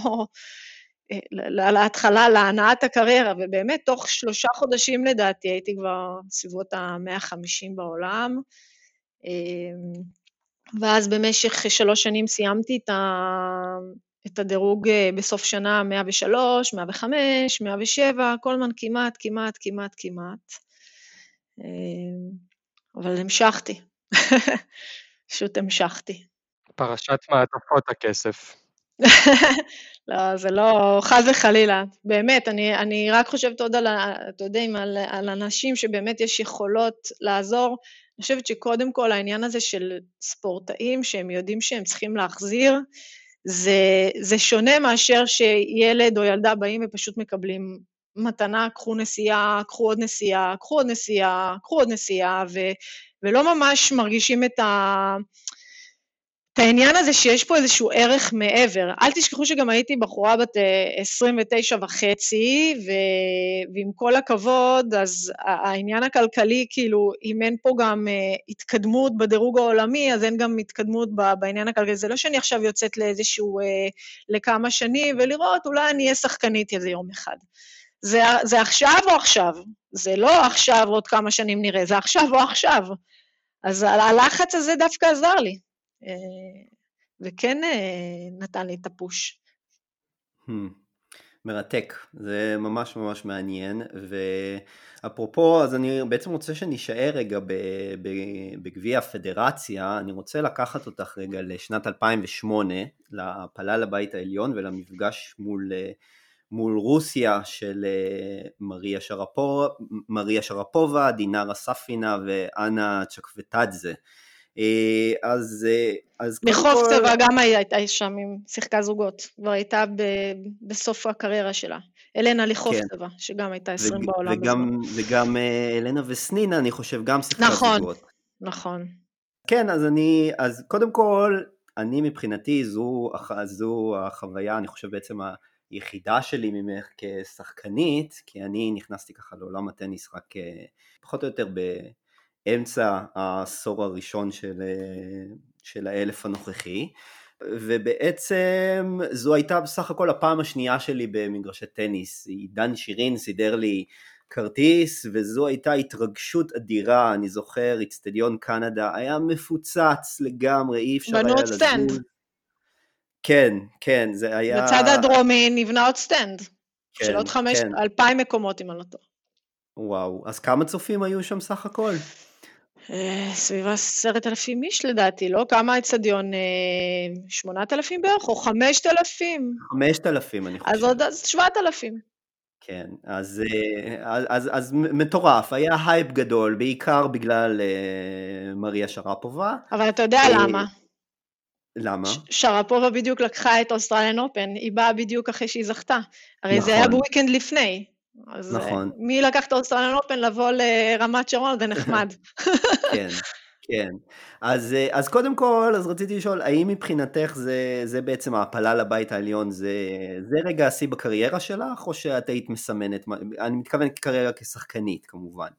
להתחלה, להנעת הקריירה, ובאמת תוך שלושה חודשים לדעתי הייתי כבר סביבות ה-150 בעולם, אמ, ואז במשך שלוש שנים סיימתי את, ה... את הדירוג אה, בסוף שנה 103, 105, 107, כל הזמן כמעט, כמעט, כמעט, כמעט. אמ, אבל המשכתי, פשוט המשכתי. פרשת מעטפות הכסף. לא, זה לא, חס וחלילה. באמת, אני, אני רק חושבת עוד על, אתה יודעים, על, על אנשים שבאמת יש יכולות לעזור. אני חושבת שקודם כל העניין הזה של ספורטאים שהם יודעים שהם צריכים להחזיר, זה, זה שונה מאשר שילד או ילדה באים ופשוט מקבלים מתנה, קחו נסיעה, קחו עוד נסיעה, קחו עוד נסיעה, קחו עוד נסיעה, ו, ולא ממש מרגישים את ה... את העניין הזה שיש פה איזשהו ערך מעבר. אל תשכחו שגם הייתי בחורה בת 29 אה, וחצי, ו... ועם כל הכבוד, אז העניין הכלכלי, כאילו, אם אין פה גם uh, התקדמות בדירוג העולמי, אז אין גם התקדמות בעניין הכלכלי. זה לא שאני עכשיו יוצאת לאיזשהו, uh, לכמה שנים, ולראות, אולי אני אהיה שחקנית איזה יום אחד. זה, זה עכשיו או עכשיו? זה לא עכשיו עוד כמה שנים נראה, זה עכשיו או עכשיו. אז הלחץ הזה דווקא עזר לי. אה, וכן אה, נתן לי את הפוש. Hmm. מרתק, זה ממש ממש מעניין, ואפרופו, אז אני בעצם רוצה שנישאר רגע בגביע הפדרציה, אני רוצה לקחת אותך רגע לשנת 2008, להפלה לבית העליון ולמפגש מול, מול רוסיה של מריה, שרפו, מריה שרפובה, דינרה ספינה ואנה צ'קווטדזה. אה, אז, אה, אז מחוף כל... צבע גם הייתה שם, עם שיחקה זוגות, כבר הייתה ב, בסוף הקריירה שלה. אלנה לחוף כן. צבע, שגם הייתה 20 ו- בעולם וגם, בזמן. וגם אה, אלנה וסנינה, אני חושב, גם שיחקה נכון, זוגות. נכון, נכון. כן, אז אני, אז קודם כל, אני מבחינתי, זו, זו החוויה, אני חושב בעצם היחידה שלי ממך כשחקנית, כי אני נכנסתי ככה לעולם הטניס רק פחות או יותר ב... אמצע העשור הראשון של, אה, של האלף הנוכחי ובעצם זו הייתה בסך הכל הפעם השנייה שלי במגרשי טניס, עידן שירין סידר לי כרטיס וזו הייתה התרגשות אדירה, אני זוכר, אצטדיון קנדה היה מפוצץ לגמרי, אי אפשר היה לזוז. stand. כן, כן, זה היה... בצד הדרומי נבנה עוד stand, כן, של עוד חמש, כן. אלפיים מקומות אם אני לא טועה. וואו, אז כמה צופים היו שם סך הכל? אה, סביב עשרת אלפים איש לדעתי, לא? כמה האצטדיון? אה, שמונת אלפים בערך? או חמשת אלפים? חמשת אלפים, אני חושב. אז עוד שבעת אלפים. כן, אז, אה, אז, אז, אז מטורף, היה הייפ גדול, בעיקר בגלל מריה שרפובה. אבל אתה יודע למה. למה? שרפובה בדיוק לקחה את אוסטרליאן אופן, היא באה בדיוק אחרי שהיא זכתה. הרי נכון. זה היה נכון. בוויקנד לפני. אז אה, נכון. מי לקח את האוסטרליאן אופן לבוא לרמת שרון זה נחמד. כן, כן. אז, אה, אז קודם כל, אז רציתי לשאול, האם מבחינתך זה, זה בעצם ההעפלה לבית העליון, זה, זה רגע השיא בקריירה שלך, או שאת היית מסמנת, אני מתכוון קריירה כשחקנית כמובן.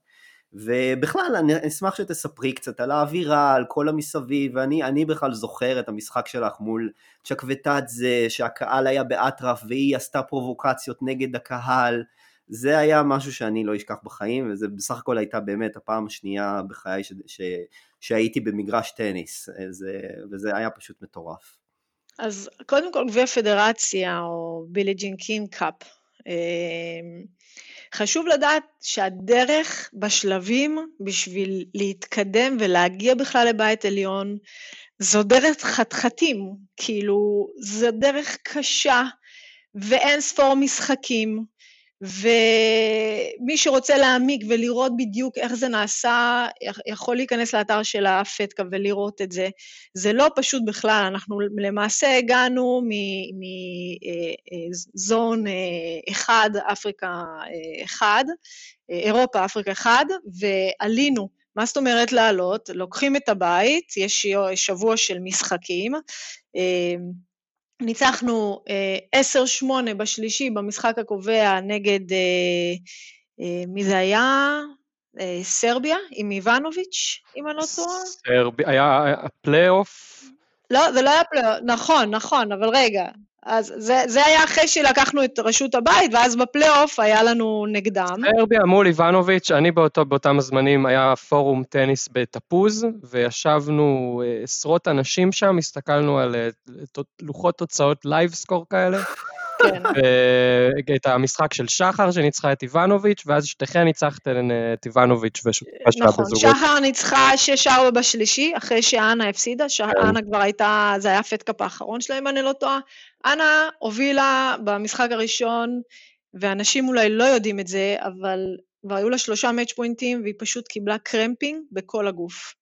ובכלל, אני אשמח שתספרי קצת על האווירה, על כל המסביב, ואני בכלל זוכר את המשחק שלך מול צ'קווטאדזה, שהקהל היה באטרף והיא עשתה פרובוקציות נגד הקהל, זה היה משהו שאני לא אשכח בחיים, וזה בסך הכל הייתה באמת הפעם השנייה בחיי ש, ש, שהייתי במגרש טניס, זה, וזה היה פשוט מטורף. אז קודם כל גביע פדרציה, או בילי ג'ין קין קאפ, חשוב לדעת שהדרך בשלבים בשביל להתקדם ולהגיע בכלל לבית עליון, זו דרך חתחתים, כאילו, זו דרך קשה ואין ספור משחקים. ומי שרוצה להעמיק ולראות בדיוק איך זה נעשה, יכול להיכנס לאתר של הפטקה ולראות את זה. זה לא פשוט בכלל, אנחנו למעשה הגענו מזון אה, אה, אחד, אפריקה אה, אחד, אירופה, אפריקה אחד, ועלינו. מה זאת אומרת לעלות? לוקחים את הבית, יש שבוע של משחקים, ניצחנו 10-8 אה, בשלישי במשחק הקובע נגד, אה, אה, מי זה היה? סרביה, עם איבנוביץ', אם אני לא טועה. סרביה, היה פלייאוף? לא, זה לא היה פלייאוף, נכון, נכון, אבל רגע, אז זה, זה היה אחרי שלקחנו את רשות הבית, ואז בפלייאוף היה לנו נגדם. סרביה מול איבנוביץ', אני באותו, באותם הזמנים היה פורום טניס בתפוז, וישבנו אה, עשרות אנשים שם, הסתכלנו על אה, לוחות תוצאות live score כאלה. כן. את המשחק של שחר שניצחה את איבנוביץ', ואז שתיכן ניצחתן את איבנוביץ' ושותפה נכון, שחר ניצחה 6-4 בשלישי, אחרי שאנה הפסידה, כן. שאנה כבר הייתה, זה היה הפד קאפ האחרון שלה, אם אני לא טועה. אנה הובילה במשחק הראשון, ואנשים אולי לא יודעים את זה, אבל כבר היו לה שלושה מאץ' פוינטים, והיא פשוט קיבלה cramping בכל הגוף.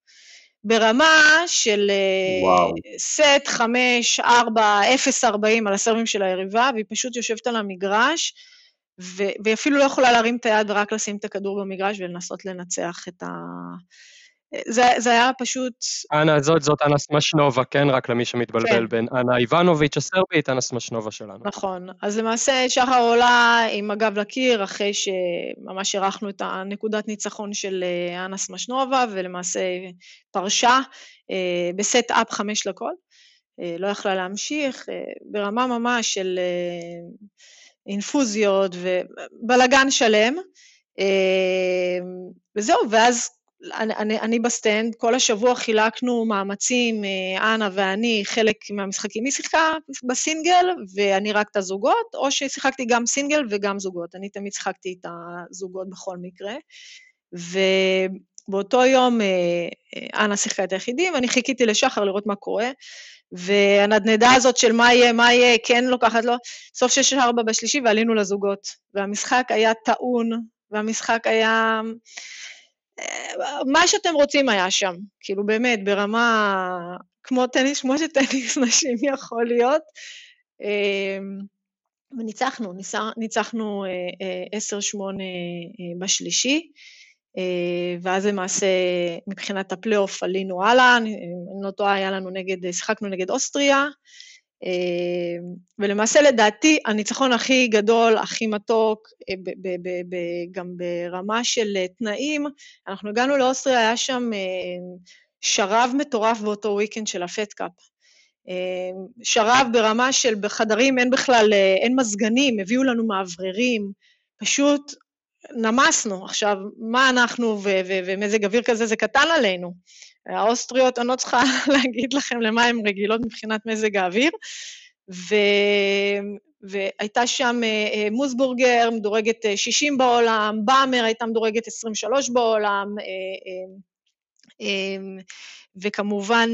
ברמה של אה, וואו. סט 5, 4, 0, 40 על הסרבים של היריבה, והיא פשוט יושבת על המגרש, והיא אפילו לא יכולה להרים את היד ורק לשים את הכדור במגרש ולנסות לנצח את ה... זה, זה היה פשוט... אנה, זאת, זאת אנה סמשנובה, כן? רק למי שמתבלבל כן. בין אנה איבנוביץ' הסרבית, אנה סמשנובה שלנו. נכון. אז למעשה שחר עולה עם הגב לקיר, אחרי שממש אירחנו את הנקודת ניצחון של אה, אנה סמשנובה, ולמעשה פרשה אה, בסט אפ חמש לכל. אה, לא יכלה להמשיך, ברמה ממש של אינפוזיות ובלגן שלם. וזהו, ואז אני, אני, אני ב stand, כל השבוע חילקנו מאמצים, אה, אנה ואני, חלק מהמשחקים. היא שיחקה בסינגל ואני רק את הזוגות, או ששיחקתי גם סינגל וגם זוגות. אני תמיד שיחקתי את הזוגות בכל מקרה. ובאותו יום אה, אה, אנה שיחקה את היחידים, ואני חיכיתי לשחר לראות מה קורה. והנדנדה הזאת של מה יהיה, מה יהיה, כן לוקחת לו, סוף שש ארבע בשלישי ועלינו לזוגות. והמשחק היה טעון, והמשחק היה... מה שאתם רוצים היה שם, כאילו באמת, ברמה כמו טניס, כמו שטניס נשים יכול להיות. אמ, וניצחנו, ניצחנו 10-8 אה, אה, בשלישי, אה, ואז למעשה מבחינת הפלייאוף עלינו הלאה, אני לא טועה, היה לנו נגד, שיחקנו נגד אוסטריה, ולמעשה לדעתי הניצחון הכי גדול, הכי מתוק, אה, גם ברמה של אה, תנאים, אנחנו הגענו לאוסטריה, היה שם שרב מטורף באותו וויקנד של הפד קאפ. שרב ברמה של בחדרים אין בכלל, אין מזגנים, הביאו לנו מאווררים, פשוט נמסנו. עכשיו, מה אנחנו ומזג אוויר כזה זה קטן עלינו. האוסטריות, אני לא צריכה להגיד לכם למה הן רגילות מבחינת מזג האוויר. ו... והייתה שם אה, אה, מוסבורגר, מדורגת 60 אה, בעולם, באמר הייתה מדורגת 23 בעולם, וכמובן,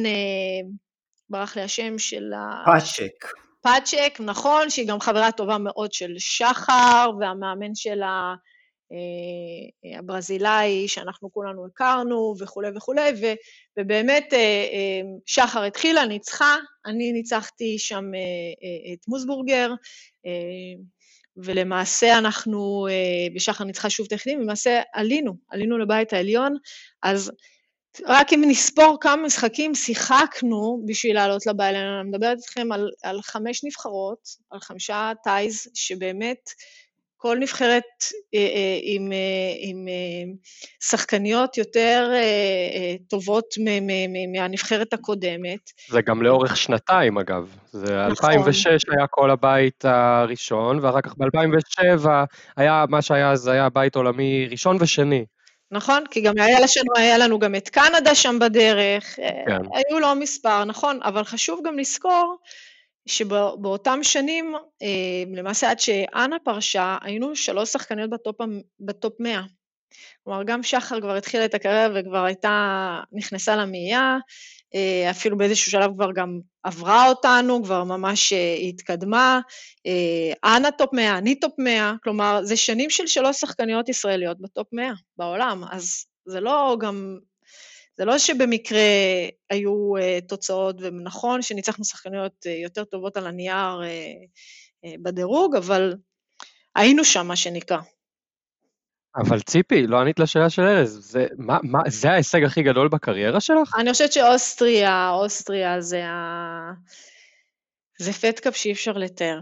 ברח לי השם של ה... פאצ'ק. פאצ'ק, נכון, שהיא גם חברה טובה מאוד של שחר, והמאמן שלה הברזילאי שאנחנו כולנו הכרנו וכולי וכולי, ו, ובאמת אה, אה, שחר התחילה, ניצחה, אני ניצחתי שם את מוסבורגר, ולמעשה אנחנו, ושחר ניצחה שוב היחידים, למעשה עלינו, עלינו לבית העליון, אז רק אם נספור כמה משחקים שיחקנו בשביל לעלות לבית העליון, אני מדברת איתכם על, על חמש נבחרות, על חמישה טייז, שבאמת כל נבחרת אה, אה, עם, אה, עם שחקניות יותר טובות מהנבחרת הקודמת. זה גם לאורך שנתיים, אגב. זה נכון. 2006 היה כל הבית הראשון, ואחר כך ב-2007 היה, מה שהיה אז היה בית עולמי ראשון ושני. נכון, כי גם היה לנו, היה לנו גם את קנדה שם בדרך, כן. היו לא מספר, נכון, אבל חשוב גם לזכור שבאותם שנים, למעשה עד שאנה פרשה, היינו שלוש שחקניות בטופ, בטופ 100. כלומר, גם שחר כבר התחילה את הקריירה וכבר הייתה, נכנסה למאה, אה, אפילו באיזשהו שלב כבר גם עברה אותנו, כבר ממש אה, התקדמה. אה, אנה טופ 100, אני טופ 100, כלומר, זה שנים של שלוש שחקניות ישראליות בטופ 100 בעולם, אז זה לא גם, זה לא שבמקרה היו תוצאות, ונכון שניצחנו שחקניות יותר טובות על הנייר בדירוג, אבל היינו שם, מה שנקרא. אבל ציפי, לא ענית לשאלה של ארז, זה, מה, מה, זה ההישג הכי גדול בקריירה שלך? אני חושבת שאוסטריה, אוסטריה זה ה... זה פטקאפ שאי אפשר לתאר.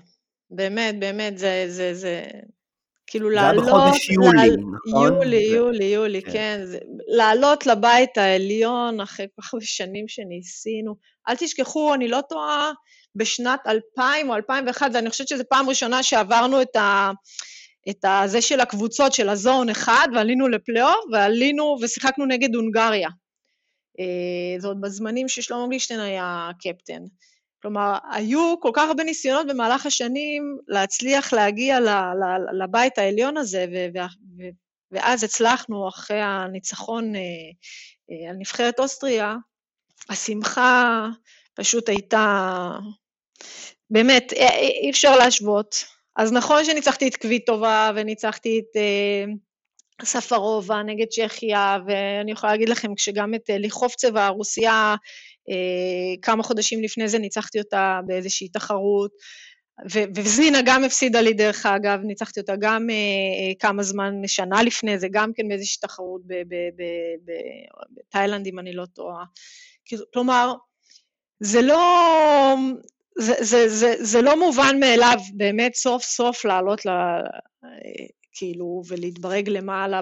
באמת, באמת, זה, זה, זה... כאילו לעלות... זה היה בחודש יולי. נכון? יולי. יולי, יולי, כן. כן. זה... לעלות לבית העליון אחרי כל כך הרבה שנים שניסינו. אל תשכחו, אני לא טועה, בשנת 2000 או 2001, ואני חושבת שזו פעם ראשונה שעברנו את ה... את הזה של הקבוצות של הזון אחד, ועלינו לפלייאוף, ועלינו ושיחקנו נגד הונגריה. אה, זה עוד בזמנים ששלמה גלישטיין היה קפטן. כלומר, היו כל כך הרבה ניסיונות במהלך השנים להצליח להגיע לבית העליון הזה, ואז הצלחנו, אחרי הניצחון אה, אה, על נבחרת אוסטריה, השמחה פשוט הייתה, באמת, אי אפשר להשוות. אז נכון שניצחתי את קוויטובה וניצחתי את uh, ספרובה נגד צ'כיה, ואני יכולה להגיד לכם, כשגם את uh, ליחובצבה, הרוסיה, uh, כמה חודשים לפני זה ניצחתי אותה באיזושהי תחרות, ו- וזינה גם הפסידה לי דרך אגב, ניצחתי אותה גם uh, כמה זמן, שנה לפני זה, גם כן באיזושהי תחרות בתאילנד, אם אני לא טועה. כלומר, זה לא, זה, זה, זה, זה לא מובן מאליו באמת סוף סוף לעלות ל... כאילו, ולהתברג למעלה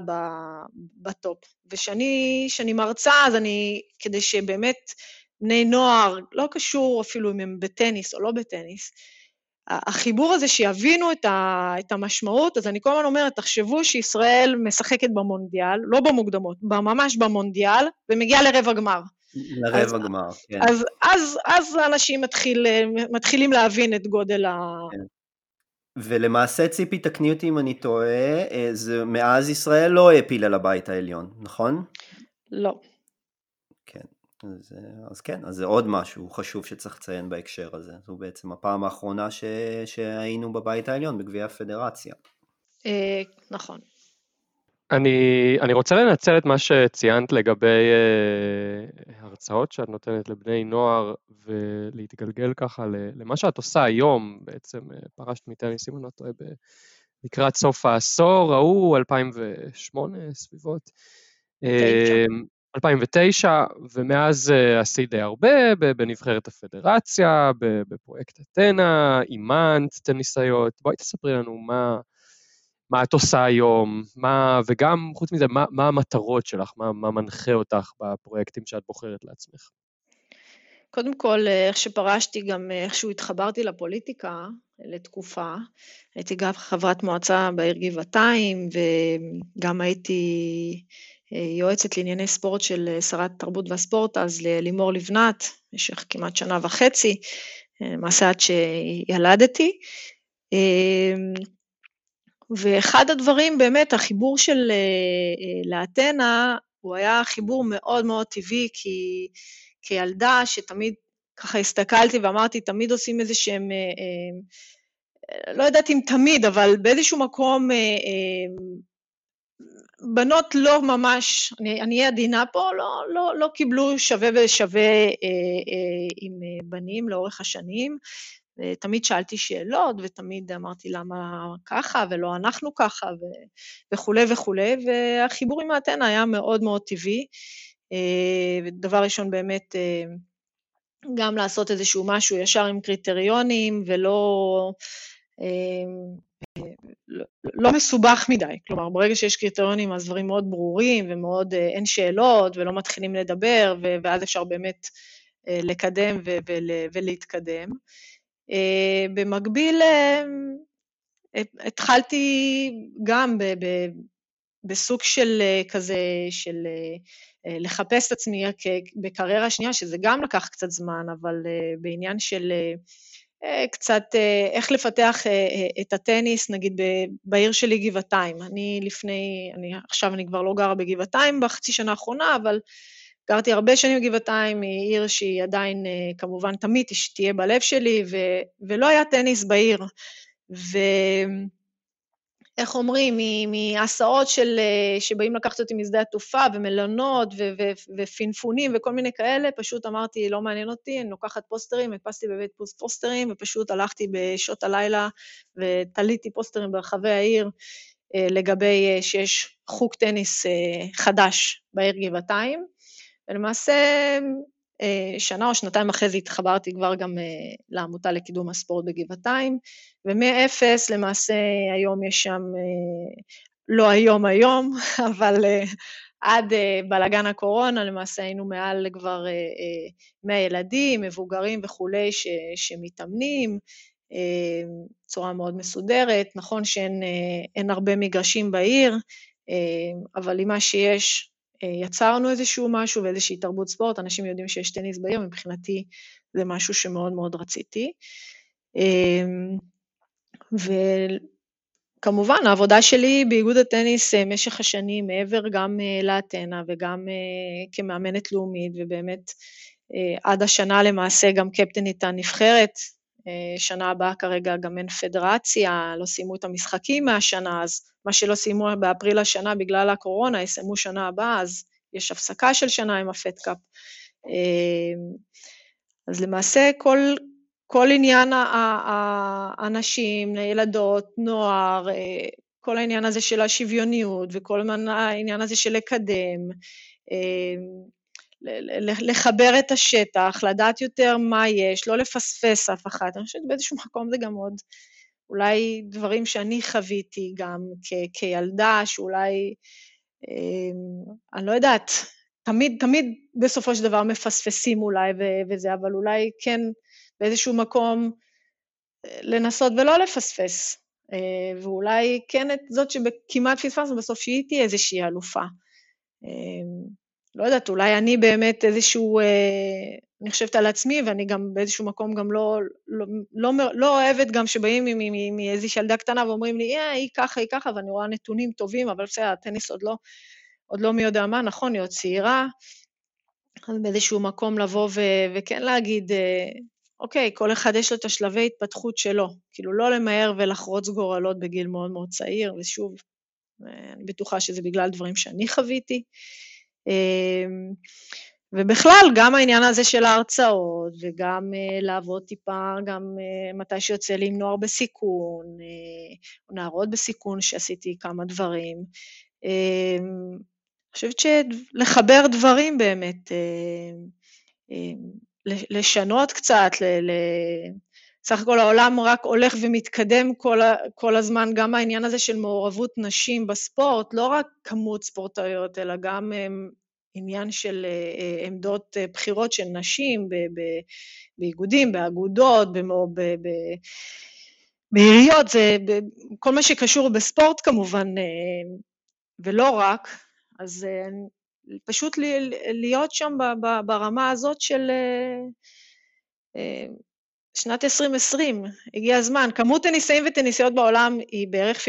בטופ. וכשאני מרצה, אז אני, כדי שבאמת בני נוער, לא קשור אפילו אם הם בטניס או לא בטניס, החיבור הזה שיבינו את, ה, את המשמעות, אז אני כל הזמן אומרת, תחשבו שישראל משחקת במונדיאל, לא במוקדמות, ממש במונדיאל, ומגיעה לרבע גמר. לרבע גמר, כן. אז, אז, אז אנשים מתחיל, מתחילים להבין את גודל ה... כן. ולמעשה, ציפי, תקני אותי אם אני טועה, אה, זה, מאז ישראל לא העפילה לבית העליון, נכון? לא. אז, אז כן, אז זה עוד משהו חשוב שצריך לציין בהקשר הזה. זו בעצם הפעם האחרונה ש, שהיינו בבית העליון, בגביע הפדרציה. אה, נכון. אני, אני רוצה לנצל את מה שציינת לגבי uh, הרצאות שאת נותנת לבני נוער ולהתגלגל ככה למה שאת עושה היום, בעצם uh, פרשת מטניס, אם אני לא טועה, לקראת סוף העשור ההוא, 2008 סביבות. 2009, אה, ומאז uh, עשית די הרבה בנבחרת הפדרציה, בפרויקט אתנה, אימנת טניסאיות. בואי תספרי לנו מה... מה את עושה היום, מה, וגם, חוץ מזה, מה, מה המטרות שלך, מה, מה מנחה אותך בפרויקטים שאת בוחרת לעצמך? קודם כל, איך שפרשתי, גם איכשהו התחברתי לפוליטיקה לתקופה. הייתי גם חברת מועצה בעיר גבעתיים, וגם הייתי אה, יועצת לענייני ספורט של שרת התרבות והספורט, אז ללימור לבנת, במשך כמעט שנה וחצי, אה, למעשה עד שילדתי. אה, ואחד הדברים, באמת, החיבור של אה, אה, לאתנה, הוא היה חיבור מאוד מאוד טבעי, כי כילדה שתמיד ככה הסתכלתי ואמרתי, תמיד עושים איזה שהם, אה, לא יודעת אם תמיד, אבל באיזשהו מקום, בנות לא ממש, אני אהיה עדינה פה, לא, לא, לא קיבלו שווה ושווה עם בנים לאורך השנים. ותמיד שאלתי שאלות, ותמיד אמרתי למה ככה, ולא אנחנו ככה, ו- וכולי וכולי, והחיבור עם האתנה היה מאוד מאוד טבעי. אה, דבר ראשון, באמת, אה, גם לעשות איזשהו משהו ישר עם קריטריונים, ולא... אה, לא, לא מסובך מדי, כלומר, ברגע שיש קריטריונים אז דברים מאוד ברורים ומאוד אין שאלות ולא מתחילים לדבר, ואז אפשר באמת לקדם ולהתקדם. אה, במקביל, אה, התחלתי גם בסוג של אה, כזה, של לחפש את עצמי בקריירה שנייה, שזה גם לקח קצת זמן, אבל בעניין של קצת איך לפתח את הטניס, נגיד בעיר שלי גבעתיים. אני לפני, אני, עכשיו אני כבר לא גרה בגבעתיים בחצי שנה האחרונה, אבל גרתי הרבה שנים בגבעתיים, היא עיר שהיא עדיין, כמובן, תמיד תהיה בלב שלי, ו, ולא היה טניס בעיר. ו... איך אומרים, מהסעות של, שבאים לקחת אותי משדה התעופה, ומלונות, ו- ו- ופינפונים וכל מיני כאלה, פשוט אמרתי, לא מעניין אותי, אני לוקחת פוסטרים, הדפסתי בבית פוסטרים, ופשוט הלכתי בשעות הלילה ותליתי פוסטרים ברחבי העיר לגבי שיש חוג טניס חדש בעיר גבעתיים, ולמעשה אה, שנה או שנתיים אחרי זה התחברתי כבר גם אה, לעמותה לקידום הספורט בגבעתיים, ומאפס למעשה היום יש שם, אה, לא היום היום, אבל עד בלאגן הקורונה למעשה היינו מעל כבר 100 ילדים, מבוגרים וכולי ש, שמתאמנים, בצורה מאוד מסודרת. נכון שאין הרבה מגרשים בעיר, אבל עם מה שיש אה, יצרנו איזשהו משהו ואיזושהי תרבות ספורט, אנשים יודעים שיש טניס בעיר, מבחינתי זה משהו שמאוד מאוד רציתי. אמ, וכמובן, העבודה שלי באיגוד הטניס במשך אה, השנים, מעבר גם אה, לאתנה וגם כמאמנת לאומית, ובאמת עד השנה למעשה גם קפטנית הנבחרת, שנה הבאה כרגע גם אין פדרציה, לא סיימו את המשחקים מהשנה, אז מה שלא סיימו באפריל השנה בגלל הקורונה, יסיימו שנה הבאה, אז יש הפסקה של שנה עם הפדקאפ. אמ, אז למעשה כל, כל עניין האנשים, ילדות, נוער, אה, כל העניין הזה של השוויוניות וכל העניין הזה של לקדם, לחבר את השטח, לדעת יותר מה יש, לא לפספס אף אחת. אני חושבת באיזשהו מקום זה גם עוד אולי דברים שאני חוויתי גם כ- כילדה, שאולי, אה, אני לא יודעת, תמיד, תמיד בסופו של דבר מפספסים אולי ו- וזה, אבל אולי כן באיזשהו מקום אה, לנסות ולא לפספס. אה, ואולי כן את זאת שכמעט פספסנו בסוף, שהיא תהיה איזושהי אלופה. אה, לא יודעת, אולי אני באמת איזשהו, אה, אני חושבת על עצמי, ואני גם באיזשהו מקום גם לא, לא, לא, לא אוהבת גם שבאים מאיזושהי ילדה קטנה ואומרים לי, אה, היא ככה, היא ככה, ואני רואה נתונים טובים, אבל בסדר, הטניס עוד לא, עוד לא מי יודע מה, נכון, היא עוד צעירה, אז באיזשהו מקום לבוא ו- וכן להגיד, אה, אוקיי, כל אחד יש לו את השלבי התפתחות שלו, כאילו לא למהר ולחרוץ גורלות בגיל מאוד מאוד צעיר, ושוב, אה, אני בטוחה שזה בגלל דברים שאני חוויתי. אמ, ובכלל, גם העניין הזה של ההרצאות, וגם uh, לעבוד טיפה, גם uh, מתי שיוצא לי עם נוער בסיכון, uh, נערות בסיכון, שעשיתי כמה דברים. Uh, אני חושבת שלחבר דברים באמת, uh, uh, לשנות קצת, ל- ל- סך הכל העולם רק הולך ומתקדם כל, כל הזמן, גם העניין הזה של מעורבות נשים בספורט, לא רק כמות ספורטאיות, אלא גם הם, עניין של אה, עמדות אה, בחירות של נשים באיגודים, באגודות, בעיריות, זה כל מה שקשור בספורט כמובן, אה, ולא רק, אז פשוט להיות שם ברמה הזאת של שנת 2020, הגיע הזמן. כמות טניסאים וטניסאיות בעולם היא בערך 50-50.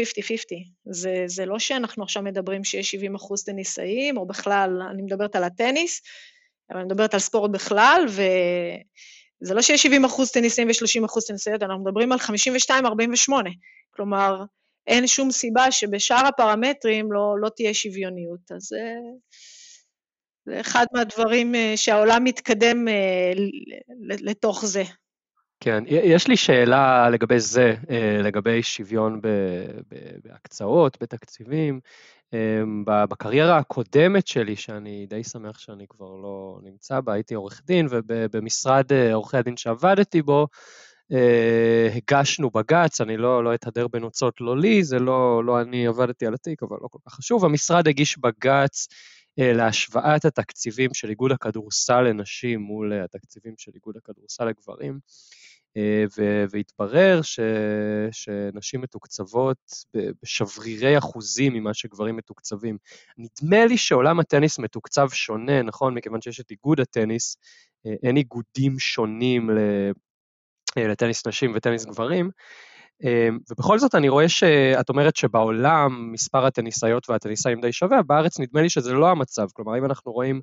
זה, זה לא שאנחנו עכשיו מדברים שיש 70 אחוז טניסאים, או בכלל, אני מדברת על הטניס, אבל אני מדברת על ספורט בכלל, וזה לא שיש 70 אחוז טניסאים ו-30 אחוז טניסאיות, אנחנו מדברים על 52-48. כלומר, אין שום סיבה שבשאר הפרמטרים לא, לא תהיה שוויוניות. אז זה, זה אחד מהדברים אה, שהעולם מתקדם אה, לתוך זה. כן, יש לי שאלה לגבי זה, אה, לגבי שוויון בהקצאות, בתקציבים. אמ, בקריירה הקודמת שלי, שאני די שמח שאני כבר לא נמצא בה, הייתי עורך דין, ובמשרד אה, עורכי הדין שעבדתי בו, אה, הגשנו בג"ץ, אני לא, לא אתהדר בנוצות, לא לי, זה לא, לא אני עבדתי על התיק, אבל לא כל כך חשוב. המשרד הגיש בג"ץ להשוואת התקציבים של איגוד הכדורסל לנשים מול התקציבים של איגוד הכדורסל לגברים. אה, והתברר ש, שנשים מתוקצבות בשברירי אחוזים ממה שגברים מתוקצבים. נדמה לי שעולם הטניס מתוקצב שונה, נכון? מכיוון שיש את איגוד הטניס, אה, אין איגודים שונים לטניס נשים וטניס גברים. ובכל זאת אני רואה שאת אומרת שבעולם מספר הטניסאיות והטניסאים די שווה, בארץ נדמה לי שזה לא המצב. כלומר, אם אנחנו רואים,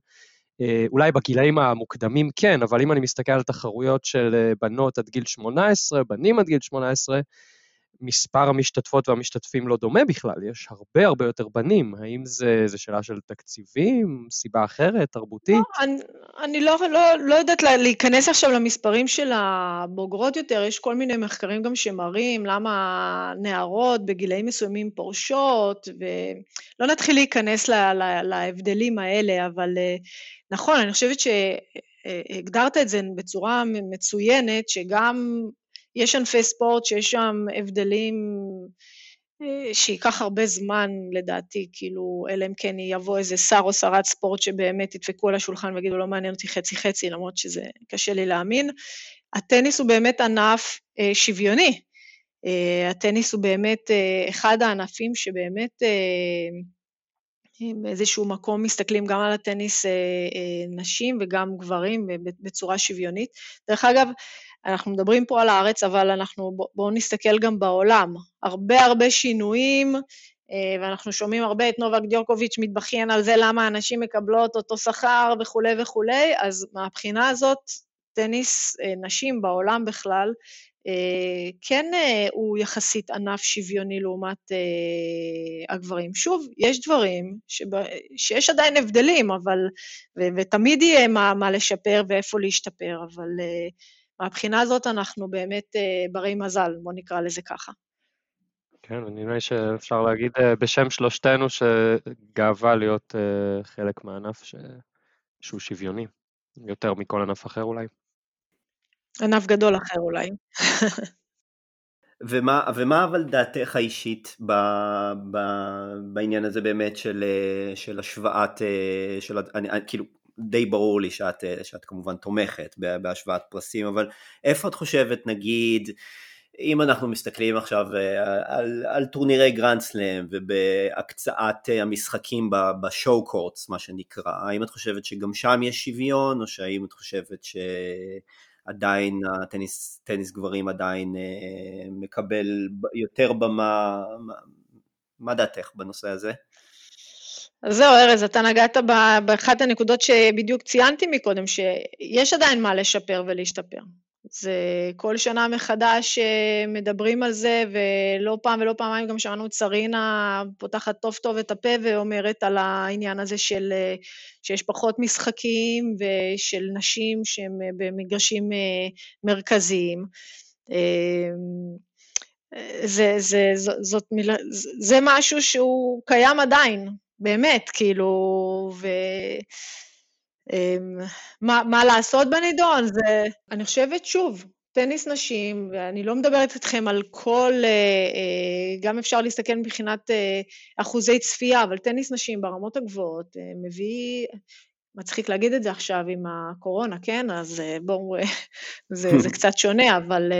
אולי בגילאים המוקדמים כן, אבל אם אני מסתכל על תחרויות של בנות עד גיל 18, בנים עד גיל 18, מספר המשתתפות והמשתתפים לא דומה בכלל, יש הרבה הרבה יותר בנים. האם זה, זה שאלה של תקציבים, סיבה אחרת, תרבותית? לא, אני, אני לא, לא, לא יודעת להיכנס עכשיו למספרים של הבוגרות יותר, יש כל מיני מחקרים גם שמראים למה נערות בגילאים מסוימים פורשות, ולא נתחיל להיכנס לה, לה, להבדלים האלה, אבל אה, נכון, אני חושבת שהגדרת את זה בצורה מצוינת, שגם יש ענפי ספורט שיש שם הבדלים אה, שייקח הרבה זמן לדעתי, כאילו, אלא אם כן יבוא איזה שר או שרת ספורט שבאמת ידפקו על השולחן ויגידו לא מעניין אותי חצי חצי, למרות שזה קשה לי להאמין. הטניס הוא באמת ענף אה, שוויוני. אה, הטניס הוא באמת אה, אחד הענפים שבאמת אה, באיזשהו מקום מסתכלים גם על הטניס אה, אה, נשים וגם גברים בצורה שוויונית. דרך אגב, אנחנו מדברים פה על הארץ, אבל אנחנו, בואו נסתכל גם בעולם. הרבה הרבה שינויים, אה, ואנחנו שומעים הרבה את נובק דיוקוביץ' מתבכיין על זה למה הנשים מקבלות אותו שכר וכולי וכולי, אז מהבחינה הזאת, טניס אה, נשים בעולם בכלל, אה, כן הוא יחסית ענף שוויוני לעומת הגברים. שוב, יש דברים שבא, שיש עדיין הבדלים, אבל, ו, ותמיד יהיה מה, מה לשפר ואיפה להשתפר, אבל מהבחינה הזאת אנחנו באמת אה, ברי מזל, בוא נקרא לזה ככה. כן, נראה לי שאפשר להגיד אה, בשם שלושתנו שגאווה להיות אה, חלק מהענף ש... שהוא שוויוני, יותר מכל ענף אחר אולי. ענף גדול אחר אולי. ומה, ומה אבל דעתך האישית ב, ב, בעניין הזה באמת של, של השוואת, של, אני, כאילו, די ברור לי שאת, אה, שאת כמובן תומכת בהשוואת פרסים, אבל איפה את חושבת נגיד, אם אנחנו מסתכלים עכשיו אה, על, על טורנירי גרנד סלאם ובהקצאת אה, המשחקים בשואו קורטס מה שנקרא, האם את חושבת שגם שם יש שוויון או שהאם את חושבת שעדיין הטניס טניס גברים עדיין מקבל יותר במה, מה, מה דעתך בנושא הזה? אז זהו, ארז, אתה נגעת באחת הנקודות שבדיוק ציינתי מקודם, שיש עדיין מה לשפר ולהשתפר. זה כל שנה מחדש אה, מדברים על זה, ולא פעם ולא פעמיים גם שמענו את שרינה פותחת טוב טוב את הפה ואומרת על העניין הזה של אה, שיש פחות משחקים ושל נשים שהן אה, במגרשים מרכזיים. זה, זה, זאת מילה, זה משהו שהוא קיים עדיין, באמת, כאילו, ו... אמ, מה, מה לעשות בנידון? זה, אני חושבת, שוב, טניס נשים, ואני לא מדברת איתכם על כל, אה, אה, גם אפשר להסתכל מבחינת אה, אחוזי צפייה, אבל טניס נשים ברמות הגבוהות מביא, מצחיק להגיד את זה עכשיו עם הקורונה, כן? אז בואו, זה, זה קצת שונה, אבל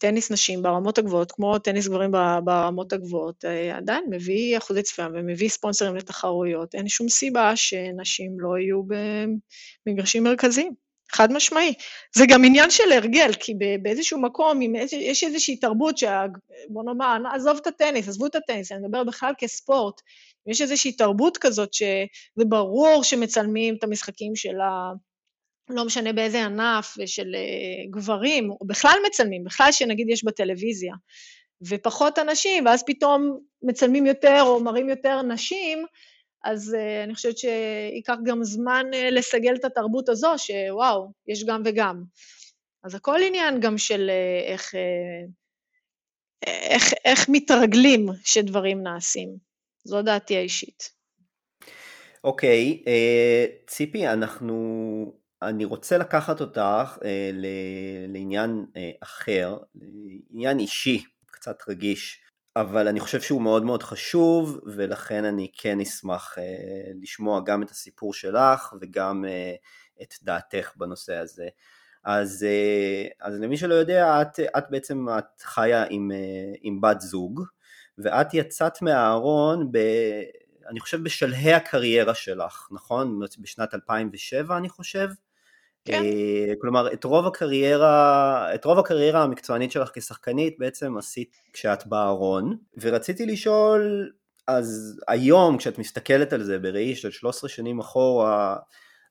טניס נשים ברמות הגבוהות, כמו טניס גברים ברמות הגבוהות, אה, עדיין מביא אחוזי צפייה ומביא ספונסרים לתחרויות. אין שום סיבה שנשים לא יהיו במגרשים מרכזיים, חד משמעי. זה גם עניין של הרגל, כי באיזשהו מקום, אם יש איזושהי תרבות, שה, בוא נאמר, עזוב את הטניס, עזבו את הטניס, אני מדבר בכלל כספורט, יש איזושהי תרבות כזאת שזה ברור שמצלמים את המשחקים של ה... לא משנה באיזה ענף, של אה, גברים, או בכלל מצלמים, בכלל שנגיד יש בטלוויזיה, ופחות אנשים, ואז פתאום מצלמים יותר או מראים יותר נשים, אז uh, אני חושבת שייקח גם זמן uh, לסגל את התרבות הזו, שוואו, יש גם וגם. אז הכל עניין גם של איך, איך, איך מתרגלים שדברים נעשים. זו דעתי האישית. אוקיי, okay, ציפי, אנחנו אני רוצה לקחת אותך אה, לעניין אה, אחר, עניין אישי, קצת רגיש, אבל אני חושב שהוא מאוד מאוד חשוב, ולכן אני כן אשמח אה, לשמוע גם את הסיפור שלך וגם אה, את דעתך בנושא הזה. אז, אה, אז למי שלא יודע, את, את בעצם את חיה עם, אה, עם בת זוג, ואת יצאת מהארון ב... אני חושב בשלהי הקריירה שלך, נכון? בשנת 2007 אני חושב. כן. אה, כלומר, את רוב הקריירה, את רוב הקריירה המקצוענית שלך כשחקנית בעצם עשית כשאת בארון, ורציתי לשאול, אז היום כשאת מסתכלת על זה בראי של 13 שנים אחורה,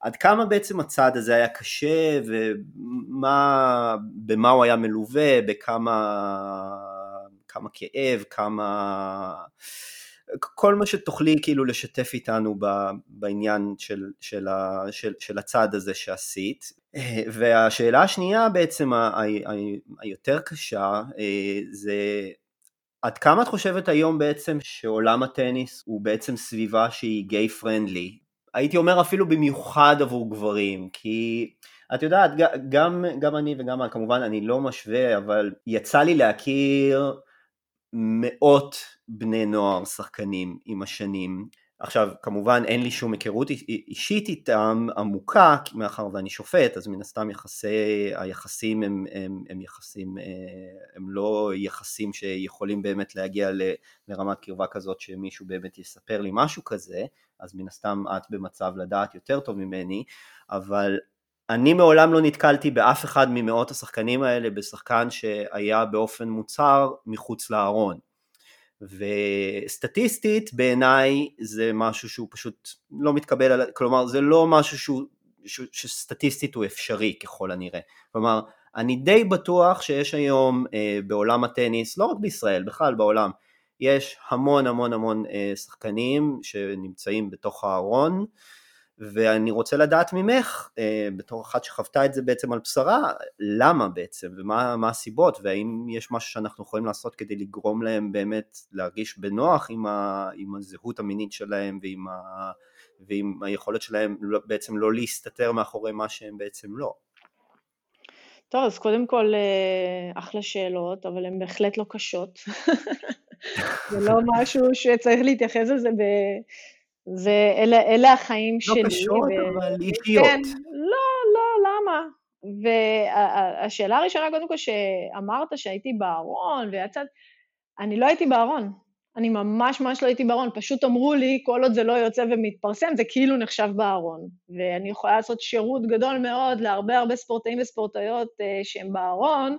עד כמה בעצם הצעד הזה היה קשה ובמה הוא היה מלווה, בכמה כמה כאב, כמה... כל מה שתוכלי כאילו לשתף איתנו בעניין של, של, ה, של, של הצעד הזה שעשית. והשאלה השנייה בעצם היותר קשה אה, זה עד כמה את חושבת היום בעצם שעולם הטניס הוא בעצם סביבה שהיא גיי פרנדלי? הייתי אומר אפילו במיוחד עבור גברים, כי את יודעת, גם, גם אני וגם כמובן אני לא משווה, אבל יצא לי להכיר מאות בני נוער שחקנים עם השנים. עכשיו כמובן אין לי שום היכרות אישית איתם עמוקה מאחר ואני שופט אז מן הסתם יחסי היחסים הם, הם, הם יחסים אה, הם לא יחסים שיכולים באמת להגיע ל, לרמת קרבה כזאת שמישהו באמת יספר לי משהו כזה אז מן הסתם את במצב לדעת יותר טוב ממני אבל אני מעולם לא נתקלתי באף אחד ממאות השחקנים האלה בשחקן שהיה באופן מוצהר מחוץ לארון. וסטטיסטית בעיניי זה משהו שהוא פשוט לא מתקבל, על, כלומר זה לא משהו שהוא, ש, שסטטיסטית הוא אפשרי ככל הנראה. כלומר אני די בטוח שיש היום אה, בעולם הטניס, לא רק בישראל, בכלל בעולם, יש המון המון המון אה, שחקנים שנמצאים בתוך הארון ואני רוצה לדעת ממך, אה, בתור אחת שחוותה את זה בעצם על בשרה, למה בעצם, ומה הסיבות, והאם יש משהו שאנחנו יכולים לעשות כדי לגרום להם באמת להרגיש בנוח עם, ה, עם הזהות המינית שלהם ועם, ה, ועם היכולת שלהם לא, בעצם לא להסתתר מאחורי מה שהם בעצם לא. טוב, אז קודם כל, אה, אחלה שאלות, אבל הן בהחלט לא קשות. זה לא משהו שצריך להתייחס לזה ב... ואלה החיים לא שלי. לא קשות, ו... אבל אישיות. כן, לא, לא, למה? והשאלה הראשונה, קודם כל, שאמרת שהייתי בארון ויצאת, אני לא הייתי בארון. אני ממש ממש לא הייתי בארון, פשוט אמרו לי, כל עוד זה לא יוצא ומתפרסם, זה כאילו נחשב בארון. ואני יכולה לעשות שירות גדול מאוד להרבה הרבה ספורטאים וספורטאיות אה, שהם בארון,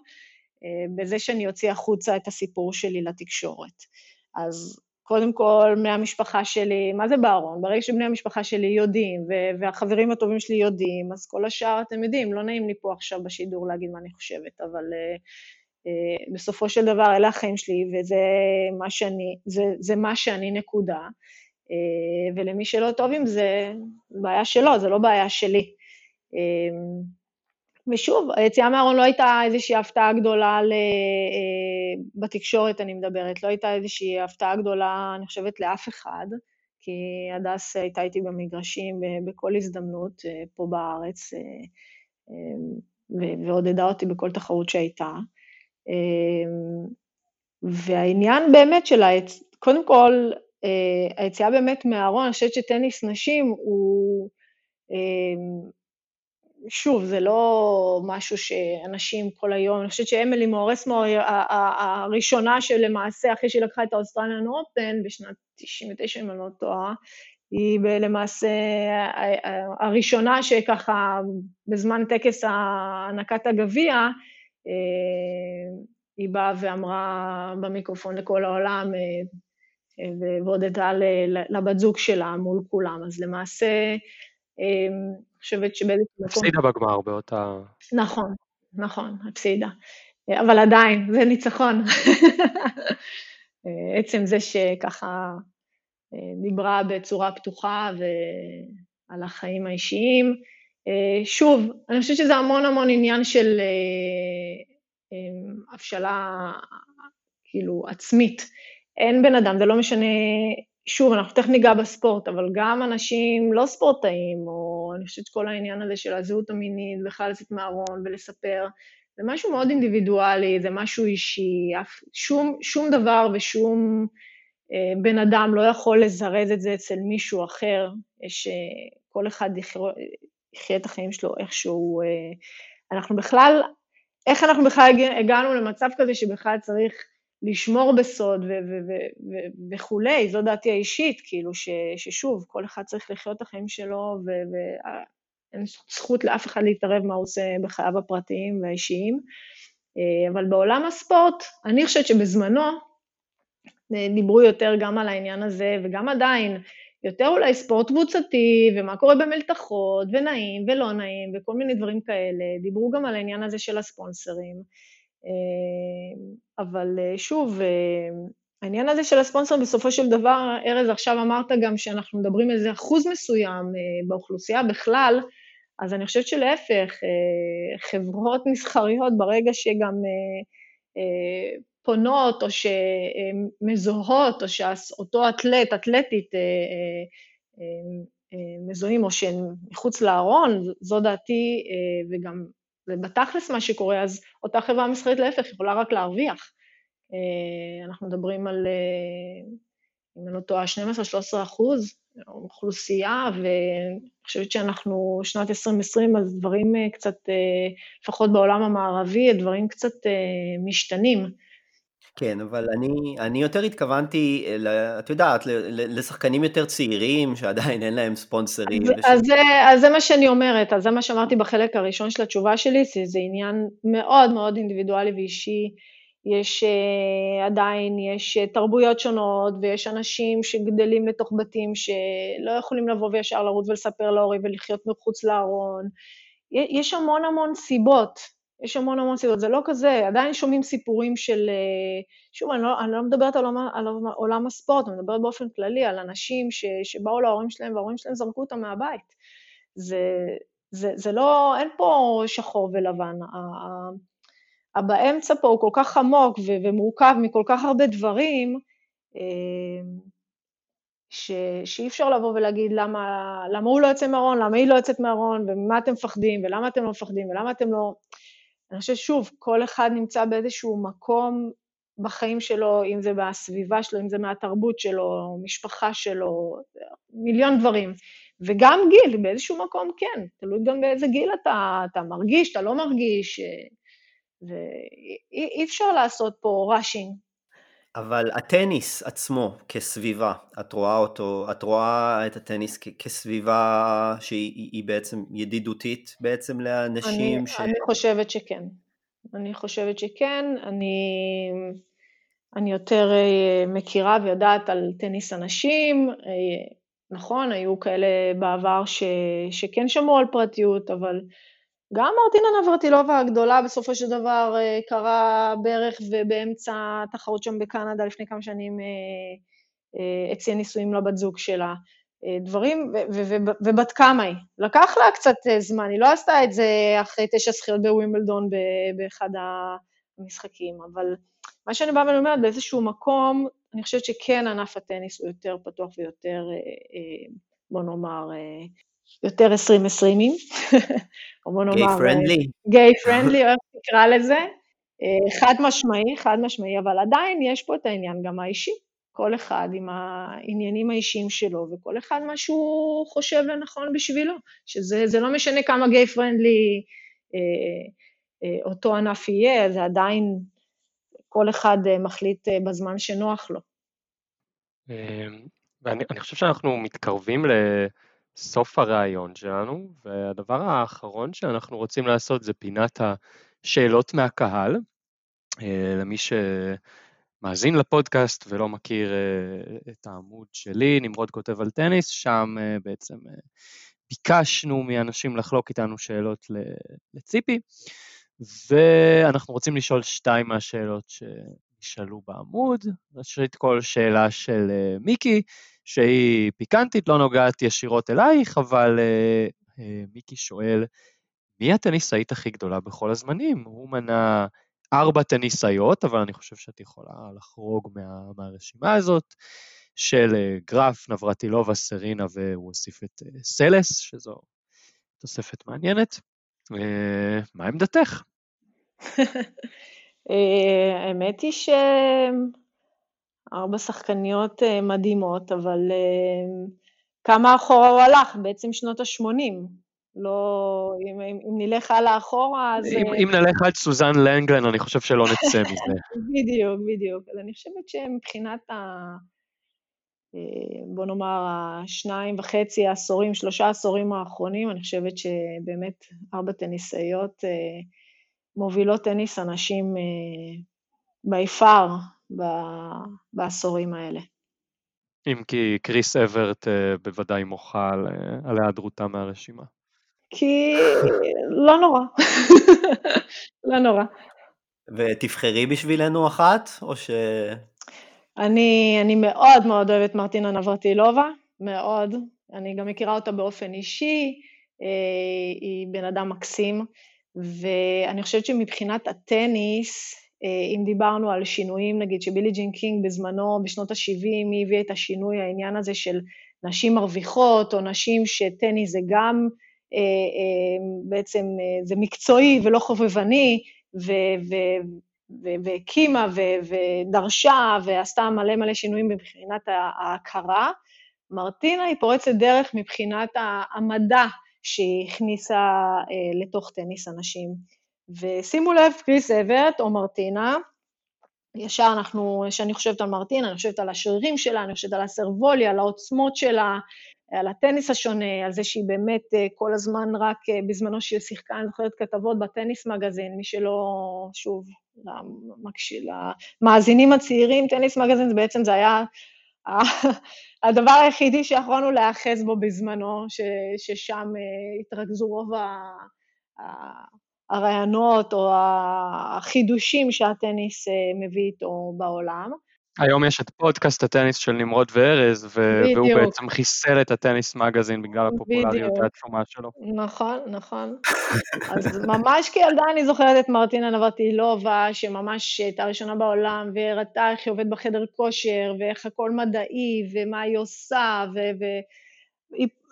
אה, בזה שאני אוציא החוצה את הסיפור שלי לתקשורת. אז קודם כל, בני המשפחה שלי, מה זה בארון? ברגע שבני המשפחה שלי יודעים, והחברים הטובים שלי יודעים, אז כל השאר, אתם יודעים, לא נעים לי פה עכשיו בשידור להגיד מה אני חושבת, אבל uh, uh, בסופו של דבר, אלה החיים שלי, וזה מה שאני, זה, זה מה שאני נקודה. Uh, ולמי שלא טוב עם זה, בעיה שלו, זה לא בעיה שלי. Uh, ושוב, היציאה מהארון לא הייתה איזושהי הפתעה גדולה ל... אה, בתקשורת, אני מדברת, לא הייתה איזושהי הפתעה גדולה, אני חושבת, לאף אחד, כי הדס הייתה איתי במגרשים בכל הזדמנות אה, פה בארץ, אה, ועודדה אותי בכל תחרות שהייתה. והעניין באמת של היצ... קודם כל, היציאה באמת מהארון, אני חושבת שטניס נשים הוא... שוב, זה לא משהו שאנשים כל היום, אני חושבת שאמלי מורסמו הראשונה שלמעשה, אחרי שהיא לקחה את האוסטרליאן אופן בשנת 99, אם אני לא טועה, היא למעשה הראשונה שככה בזמן טקס הענקת הגביע, אה, היא באה ואמרה במיקרופון לכל העולם, אה, והודתה לבת זוג שלה מול כולם. אז למעשה, אה, חושבת שבאיזשהו מקום... הפסידה בגמר באותה... נכון, נכון, הפסידה. אבל עדיין, זה ניצחון. עצם זה שככה דיברה בצורה פתוחה ועל החיים האישיים. שוב, אני חושבת שזה המון המון עניין של הבשלה כאילו עצמית. אין בן אדם, זה לא משנה שוב, אנחנו תכף ניגע בספורט, אבל גם אנשים לא ספורטאים, או אני חושבת שכל העניין הזה של הזהות המינית, בכלל לצאת מהארון ולספר, זה משהו מאוד אינדיבידואלי, זה משהו אישי, שום, שום דבר ושום אה, בן אדם לא יכול לזרז את זה אצל מישהו אחר, שכל אחד יחיה את החיים שלו איכשהו. אה, אנחנו בכלל, איך אנחנו בכלל הגענו למצב כזה שבכלל צריך לשמור בסוד וכולי, זו דעתי האישית, כאילו ש, ששוב, כל אחד צריך לחיות את החיים שלו, אין זכות לאף אחד להתערב מה הוא עושה בחייו הפרטיים והאישיים. אבל בעולם הספורט, אני חושבת שבזמנו דיברו יותר גם על העניין הזה, וגם עדיין, יותר אולי ספורט קבוצתי, ומה קורה במלתחות, ונעים ולא נעים, וכל מיני דברים כאלה. דיברו גם על העניין הזה של הספונסרים. אבל שוב, העניין הזה של הספונסר בסופו של דבר, ארז, עכשיו אמרת גם שאנחנו מדברים על איזה אחוז מסוים אה, באוכלוסייה בכלל, אז אני חושבת שלהפך, אה, חברות מסחריות, ברגע שגם אה, פונות או שמזוהות, או שאותו אתלט, אתלטית, מזוהים או שהם מחוץ לארון, זו דעתי, וגם זה בתכלס מה שקורה, אז אותה חברה מסחרית להפך יכולה רק להרוויח. אה, אנחנו מדברים על, אה, אם אני לא טועה, 12-13 אחוז אוכלוסייה, ואני חושבת שאנחנו שנת 2020, אז דברים אה, קצת, לפחות בעולם המערבי, הדברים קצת משתנים. כן, אבל אני, אני יותר התכוונתי, את יודעת, לשחקנים יותר צעירים שעדיין אין להם ספונסרים. אז, וש... אז, זה, אז זה מה שאני אומרת, אז זה מה שאמרתי בחלק הראשון של התשובה שלי, זה עניין מאוד מאוד אינדיבידואלי ואישי. יש uh, עדיין, יש uh, תרבויות שונות, ויש אנשים שגדלים לתוך בתים שלא יכולים לבוא וישר לרוץ ולספר להורים ולחיות מחוץ לארון. יש המון המון סיבות, יש המון המון סיבות, זה לא כזה, עדיין שומעים סיפורים של, uh, שוב, אני לא, אני לא מדברת על עולם, על עולם הספורט, אני מדברת באופן כללי על אנשים ש, שבאו להורים שלהם וההורים שלהם זרקו אותם מהבית. זה, זה, זה לא, אין פה שחור ולבן. באמצע פה הוא כל כך עמוק ומורכב מכל כך הרבה דברים, אה, ש- שאי אפשר לבוא ולהגיד למה, למה הוא לא יוצא מהארון, למה היא לא יוצאת מהארון, וממה אתם מפחדים, ולמה אתם לא מפחדים, ולמה אתם לא... אני חושבת, שוב, כל אחד נמצא באיזשהו מקום בחיים שלו, אם זה בסביבה שלו, אם זה מהתרבות שלו, משפחה שלו, מיליון דברים. וגם גיל, באיזשהו מקום כן, תלוי גם באיזה גיל אתה, אתה מרגיש, אתה לא מרגיש. ואי אפשר לעשות פה ראשינג. אבל הטניס עצמו כסביבה, את רואה אותו, את רואה את הטניס כ- כסביבה שהיא בעצם ידידותית בעצם לאנשים אני, ש... אני חושבת שכן. אני חושבת שכן. אני, אני יותר אה, מכירה ויודעת על טניס הנשים. אה, נכון, היו כאלה בעבר ש, שכן שמעו על פרטיות, אבל גם מרטינה נברטילובה הגדולה בסופו של דבר אה, קרה בערך ובאמצע התחרות שם בקנדה לפני כמה שנים הציעה אה, נישואים לבת זוג שלה. אה, דברים, ובת כמה היא. לקח לה קצת זמן, היא לא עשתה את זה אחרי תשע זכיות בווימבלדון באחד המשחקים, אבל מה שאני באה ואומרת, באיזשהו מקום, אני חושבת שכן ענף הטניס הוא יותר פתוח ויותר, בוא נאמר, יותר 20-20ים, או בוא נאמר... גיי פרנדלי. גיי פרנדלי, או איך תקרא לזה. אה, חד משמעי, חד משמעי, אבל עדיין יש פה את העניין גם האישי. כל אחד עם העניינים האישיים שלו, וכל אחד מה שהוא חושב לנכון בשבילו, שזה לא משנה כמה גיי פרנדלי אה, אה, אותו ענף יהיה, זה עדיין כל אחד מחליט בזמן שנוח לו. אה, ואני חושב שאנחנו מתקרבים ל... סוף הרעיון שלנו, והדבר האחרון שאנחנו רוצים לעשות זה פינת השאלות מהקהל. אה, למי שמאזין לפודקאסט ולא מכיר אה, את העמוד שלי, נמרוד כותב על טניס, שם אה, בעצם ביקשנו מאנשים לחלוק איתנו שאלות לציפי, ואנחנו רוצים לשאול שתיים מהשאלות שנשאלו בעמוד. ראשית כל שאלה של מיקי, שהיא פיקנטית, לא נוגעת ישירות אלייך, אבל uh, uh, מיקי שואל, מי הטניסאית הכי גדולה בכל הזמנים? הוא מנה ארבע טניסאיות, אבל אני חושב שאת יכולה לחרוג מה, מהרשימה הזאת, של uh, גרף, נברטילובה, סרינה, והוא הוסיף את uh, סלס, שזו תוספת מעניינת. Uh, מה עמדתך? האמת היא ש... ארבע שחקניות אה, מדהימות, אבל אה, כמה אחורה הוא הלך? בעצם שנות ה-80. לא, אם, אם, אם נלך הלאה אחורה, אז... אם, אם נלך עד סוזן לנגלן, אני חושב שלא נצא מזה. בדיוק, בדיוק. אז אני חושבת שמבחינת ה... בוא נאמר, השניים וחצי העשורים, שלושה עשורים האחרונים, אני חושבת שבאמת ארבע טניסאיות מובילות טניס אנשים בי פאר בעשורים האלה. אם כי קריס אברט בוודאי מוחה על היעדרותה מהרשימה. כי לא נורא, לא נורא. ותבחרי בשבילנו אחת, או ש... אני, אני מאוד מאוד אוהבת מרטינה נברטילובה, מאוד. אני גם מכירה אותה באופן אישי, אה, היא בן אדם מקסים, ואני חושבת שמבחינת הטניס, אה, אם דיברנו על שינויים, נגיד שבילי ג'ין קינג בזמנו, בשנות ה-70, היא הביאה את השינוי, העניין הזה של נשים מרוויחות, או נשים שטניס זה גם אה, בעצם, זה מקצועי ולא חובבני, והקימה ודרשה ועשתה מלא מלא שינויים מבחינת ההכרה. מרטינה היא פורצת דרך מבחינת המדע שהיא הכניסה אה, לתוך טניס הנשים. ושימו לב, קריס אברט או מרטינה, ישר אנחנו, כשאני חושבת על מרטינה, אני חושבת על השרירים שלה, אני חושבת על הסרבוליה, על העוצמות שלה, על הטניס השונה, על זה שהיא באמת אה, כל הזמן רק אה, בזמנו שהיא שיחקה, אני זוכרת כתבות בטניס מגזין, מי שלא, שוב, למאזינים הצעירים, טניס מגזין זה בעצם זה היה הדבר היחידי שיכולנו להיאחז בו בזמנו, ש, ששם אה, התרכזו רוב הרעיונות או החידושים שהטניס מביא איתו בעולם. היום יש את פודקאסט הטניס של נמרוד וארז, ו- והוא בעצם חיסל את הטניס מגזין בגלל הפופולריות העצומה שלו. נכון, נכון. אז ממש כילדה אני זוכרת את מרטינה נברטילובה, שממש הייתה ראשונה בעולם, והראתה איך היא עובדת בחדר כושר, ואיך הכל מדעי, ומה היא עושה, ו... היא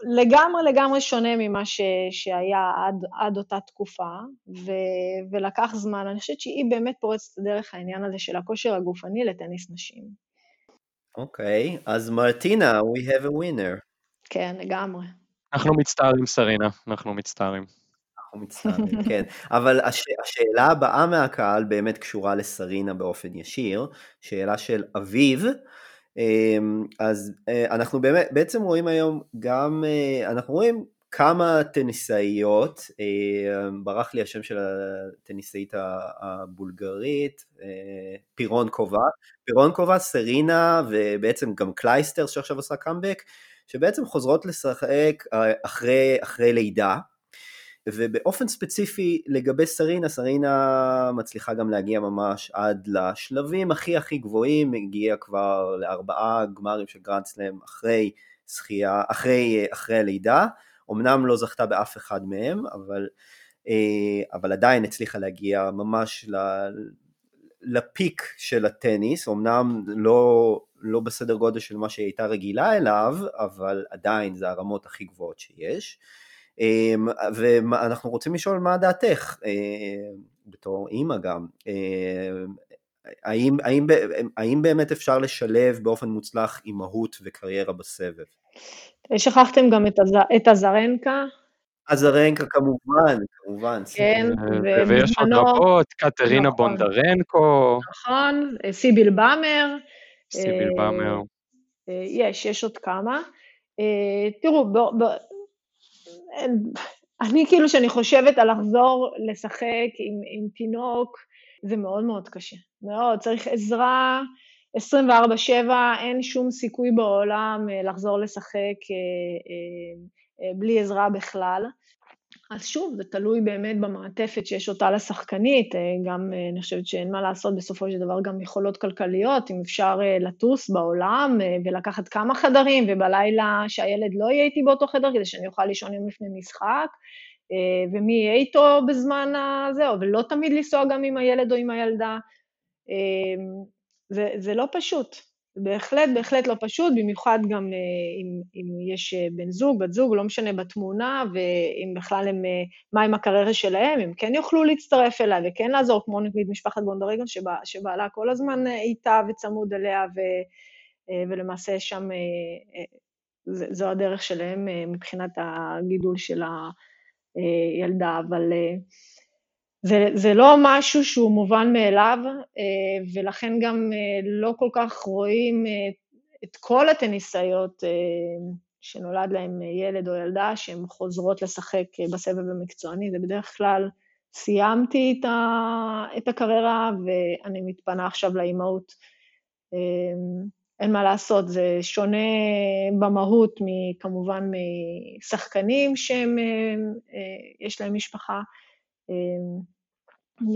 לגמרי לגמרי שונה ממה ש, שהיה עד, עד אותה תקופה, ו, ולקח זמן. אני חושבת שהיא באמת פורצת דרך העניין הזה של הכושר הגופני לטניס נשים. אוקיי, okay, אז מרטינה, we have a winner. כן, לגמרי. אנחנו מצטערים, סרינה, אנחנו מצטערים. אנחנו מצטערים, כן. אבל הש... השאלה הבאה מהקהל באמת קשורה לסרינה באופן ישיר, שאלה של אביב. אמ, אז אה, אנחנו באמת, בעצם רואים היום גם, אה, אנחנו רואים כמה טניסאיות, אה, ברח לי השם של הטניסאית הבולגרית, פירונקובה, פירונקובה, סרינה ובעצם גם קלייסטר שעכשיו עושה קאמבק, שבעצם חוזרות לשחק אחרי, אחרי לידה, ובאופן ספציפי לגבי סרינה, סרינה מצליחה גם להגיע ממש עד לשלבים הכי הכי גבוהים, הגיעה כבר לארבעה גמרים של גרנד סלאם אחרי שחייה, אחרי, אחרי הלידה, אמנם לא זכתה באף אחד מהם, אבל, אה, אבל עדיין הצליחה להגיע ממש ל, לפיק של הטניס, אמנם לא, לא בסדר גודל של מה שהיא הייתה רגילה אליו, אבל עדיין זה הרמות הכי גבוהות שיש. אמ, ואנחנו רוצים לשאול מה דעתך, אה, בתור אימא גם, אה, האם, האם, האם באמת אפשר לשלב באופן מוצלח אימהות וקריירה בסבב? שכחתם גם את, הז... את הזרנקה. הזרנקה כמובן, כמובן. כן, ובזמנו... ויש עוד רבות, קטרינה נכון, בונדרנקו. נכון, סיביל באמר. סיביל באמר. אה, יש, יש עוד כמה. תראו, ב... אני כאילו, כשאני חושבת על לחזור לשחק עם, עם תינוק, זה מאוד מאוד קשה. מאוד, צריך עזרה 24/7, אין שום סיכוי בעולם אה, לחזור לשחק אה, אה, בלי עזרה בכלל. אז שוב, זה תלוי באמת במעטפת שיש אותה לשחקנית, אה, גם אה, אני חושבת שאין מה לעשות בסופו של דבר גם יכולות כלכליות, אם אפשר אה, לטוס בעולם ולקחת כמה חדרים, ובלילה שהילד לא יהיה איתי באותו חדר כדי שאני אוכל לישון יום לפני משחק, ומי יהיה איתו בזמן הזה, ולא תמיד לנסוע גם עם הילד או עם הילדה. זה, זה לא פשוט. בהחלט, בהחלט לא פשוט, במיוחד גם אה, אם, אם יש אה, בן זוג, בת זוג, לא משנה בתמונה, ואם בכלל הם, אה, מה עם הקריירה שלהם, הם כן יוכלו להצטרף אליה וכן לעזור, כמו נגיד משפחת בונדרגן, שבע, שבעלה כל הזמן איתה וצמוד אליה, ו, ולמעשה שם זו הדרך שלהם מבחינת הגידול של הילדה, אבל... זה, זה לא משהו שהוא מובן מאליו, אה, ולכן גם אה, לא כל כך רואים אה, את כל הטניסאיות שנולד להם ילד או ילדה, שהן חוזרות לשחק בסבב המקצועני, זה בדרך כלל סיימתי את, ה, את הקריירה ואני מתפנה עכשיו לאימהות. אין מה לעשות, זה שונה במהות כמובן משחקנים שהם, יש להם משפחה. אמ,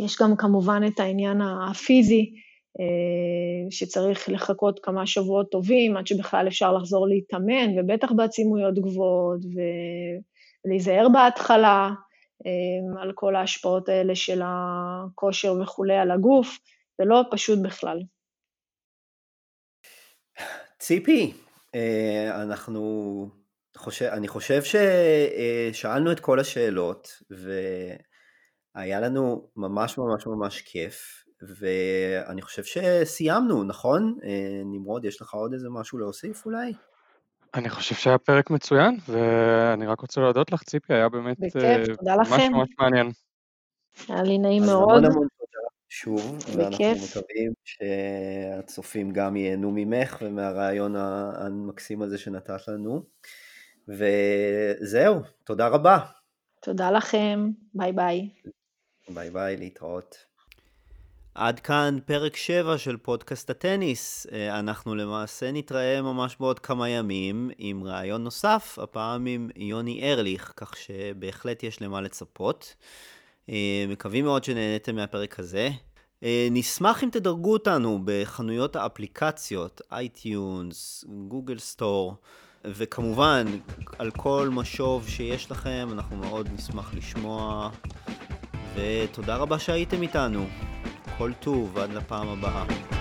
יש גם כמובן את העניין הפיזי, אה, שצריך לחכות כמה שבועות טובים עד שבכלל אפשר לחזור להתאמן, ובטח בעצימויות גבוהות, ולהיזהר בהתחלה. אמ, על כל ההשפעות האלה של הכושר וכולי על הגוף, זה לא פשוט בכלל. ציפי, אה, אנחנו, חושב, אני חושב ששאלנו את כל השאלות והיה לנו ממש ממש ממש כיף ואני חושב שסיימנו, נכון? אה, נמרוד, יש לך עוד איזה משהו להוסיף אולי? אני חושב שהיה פרק מצוין, ואני רק רוצה להודות לך, ציפי, היה באמת בכיף, אה, תודה ממש לכם. ממש מעניין. היה לי נעים אז מאוד. המון המון תודה שוב, ואנחנו בכיף. מקווים שהצופים גם ייהנו ממך ומהרעיון המקסים הזה שנתת לנו. וזהו, תודה רבה. תודה לכם, ביי ביי. ביי ביי, להתראות. עד כאן פרק 7 של פודקאסט הטניס. אה, אנחנו למעשה נתראה ממש בעוד כמה ימים עם ראיון נוסף, הפעם עם יוני ארליך, כך שבהחלט יש למה לצפות. אה, מקווים מאוד שנהניתם מהפרק הזה. אה, נשמח אם תדרגו אותנו בחנויות האפליקציות, iTunes, Google Store, וכמובן, על כל משוב שיש לכם, אנחנו מאוד נשמח לשמוע. ותודה רבה שהייתם איתנו. כל טוב, עד לפעם הבאה.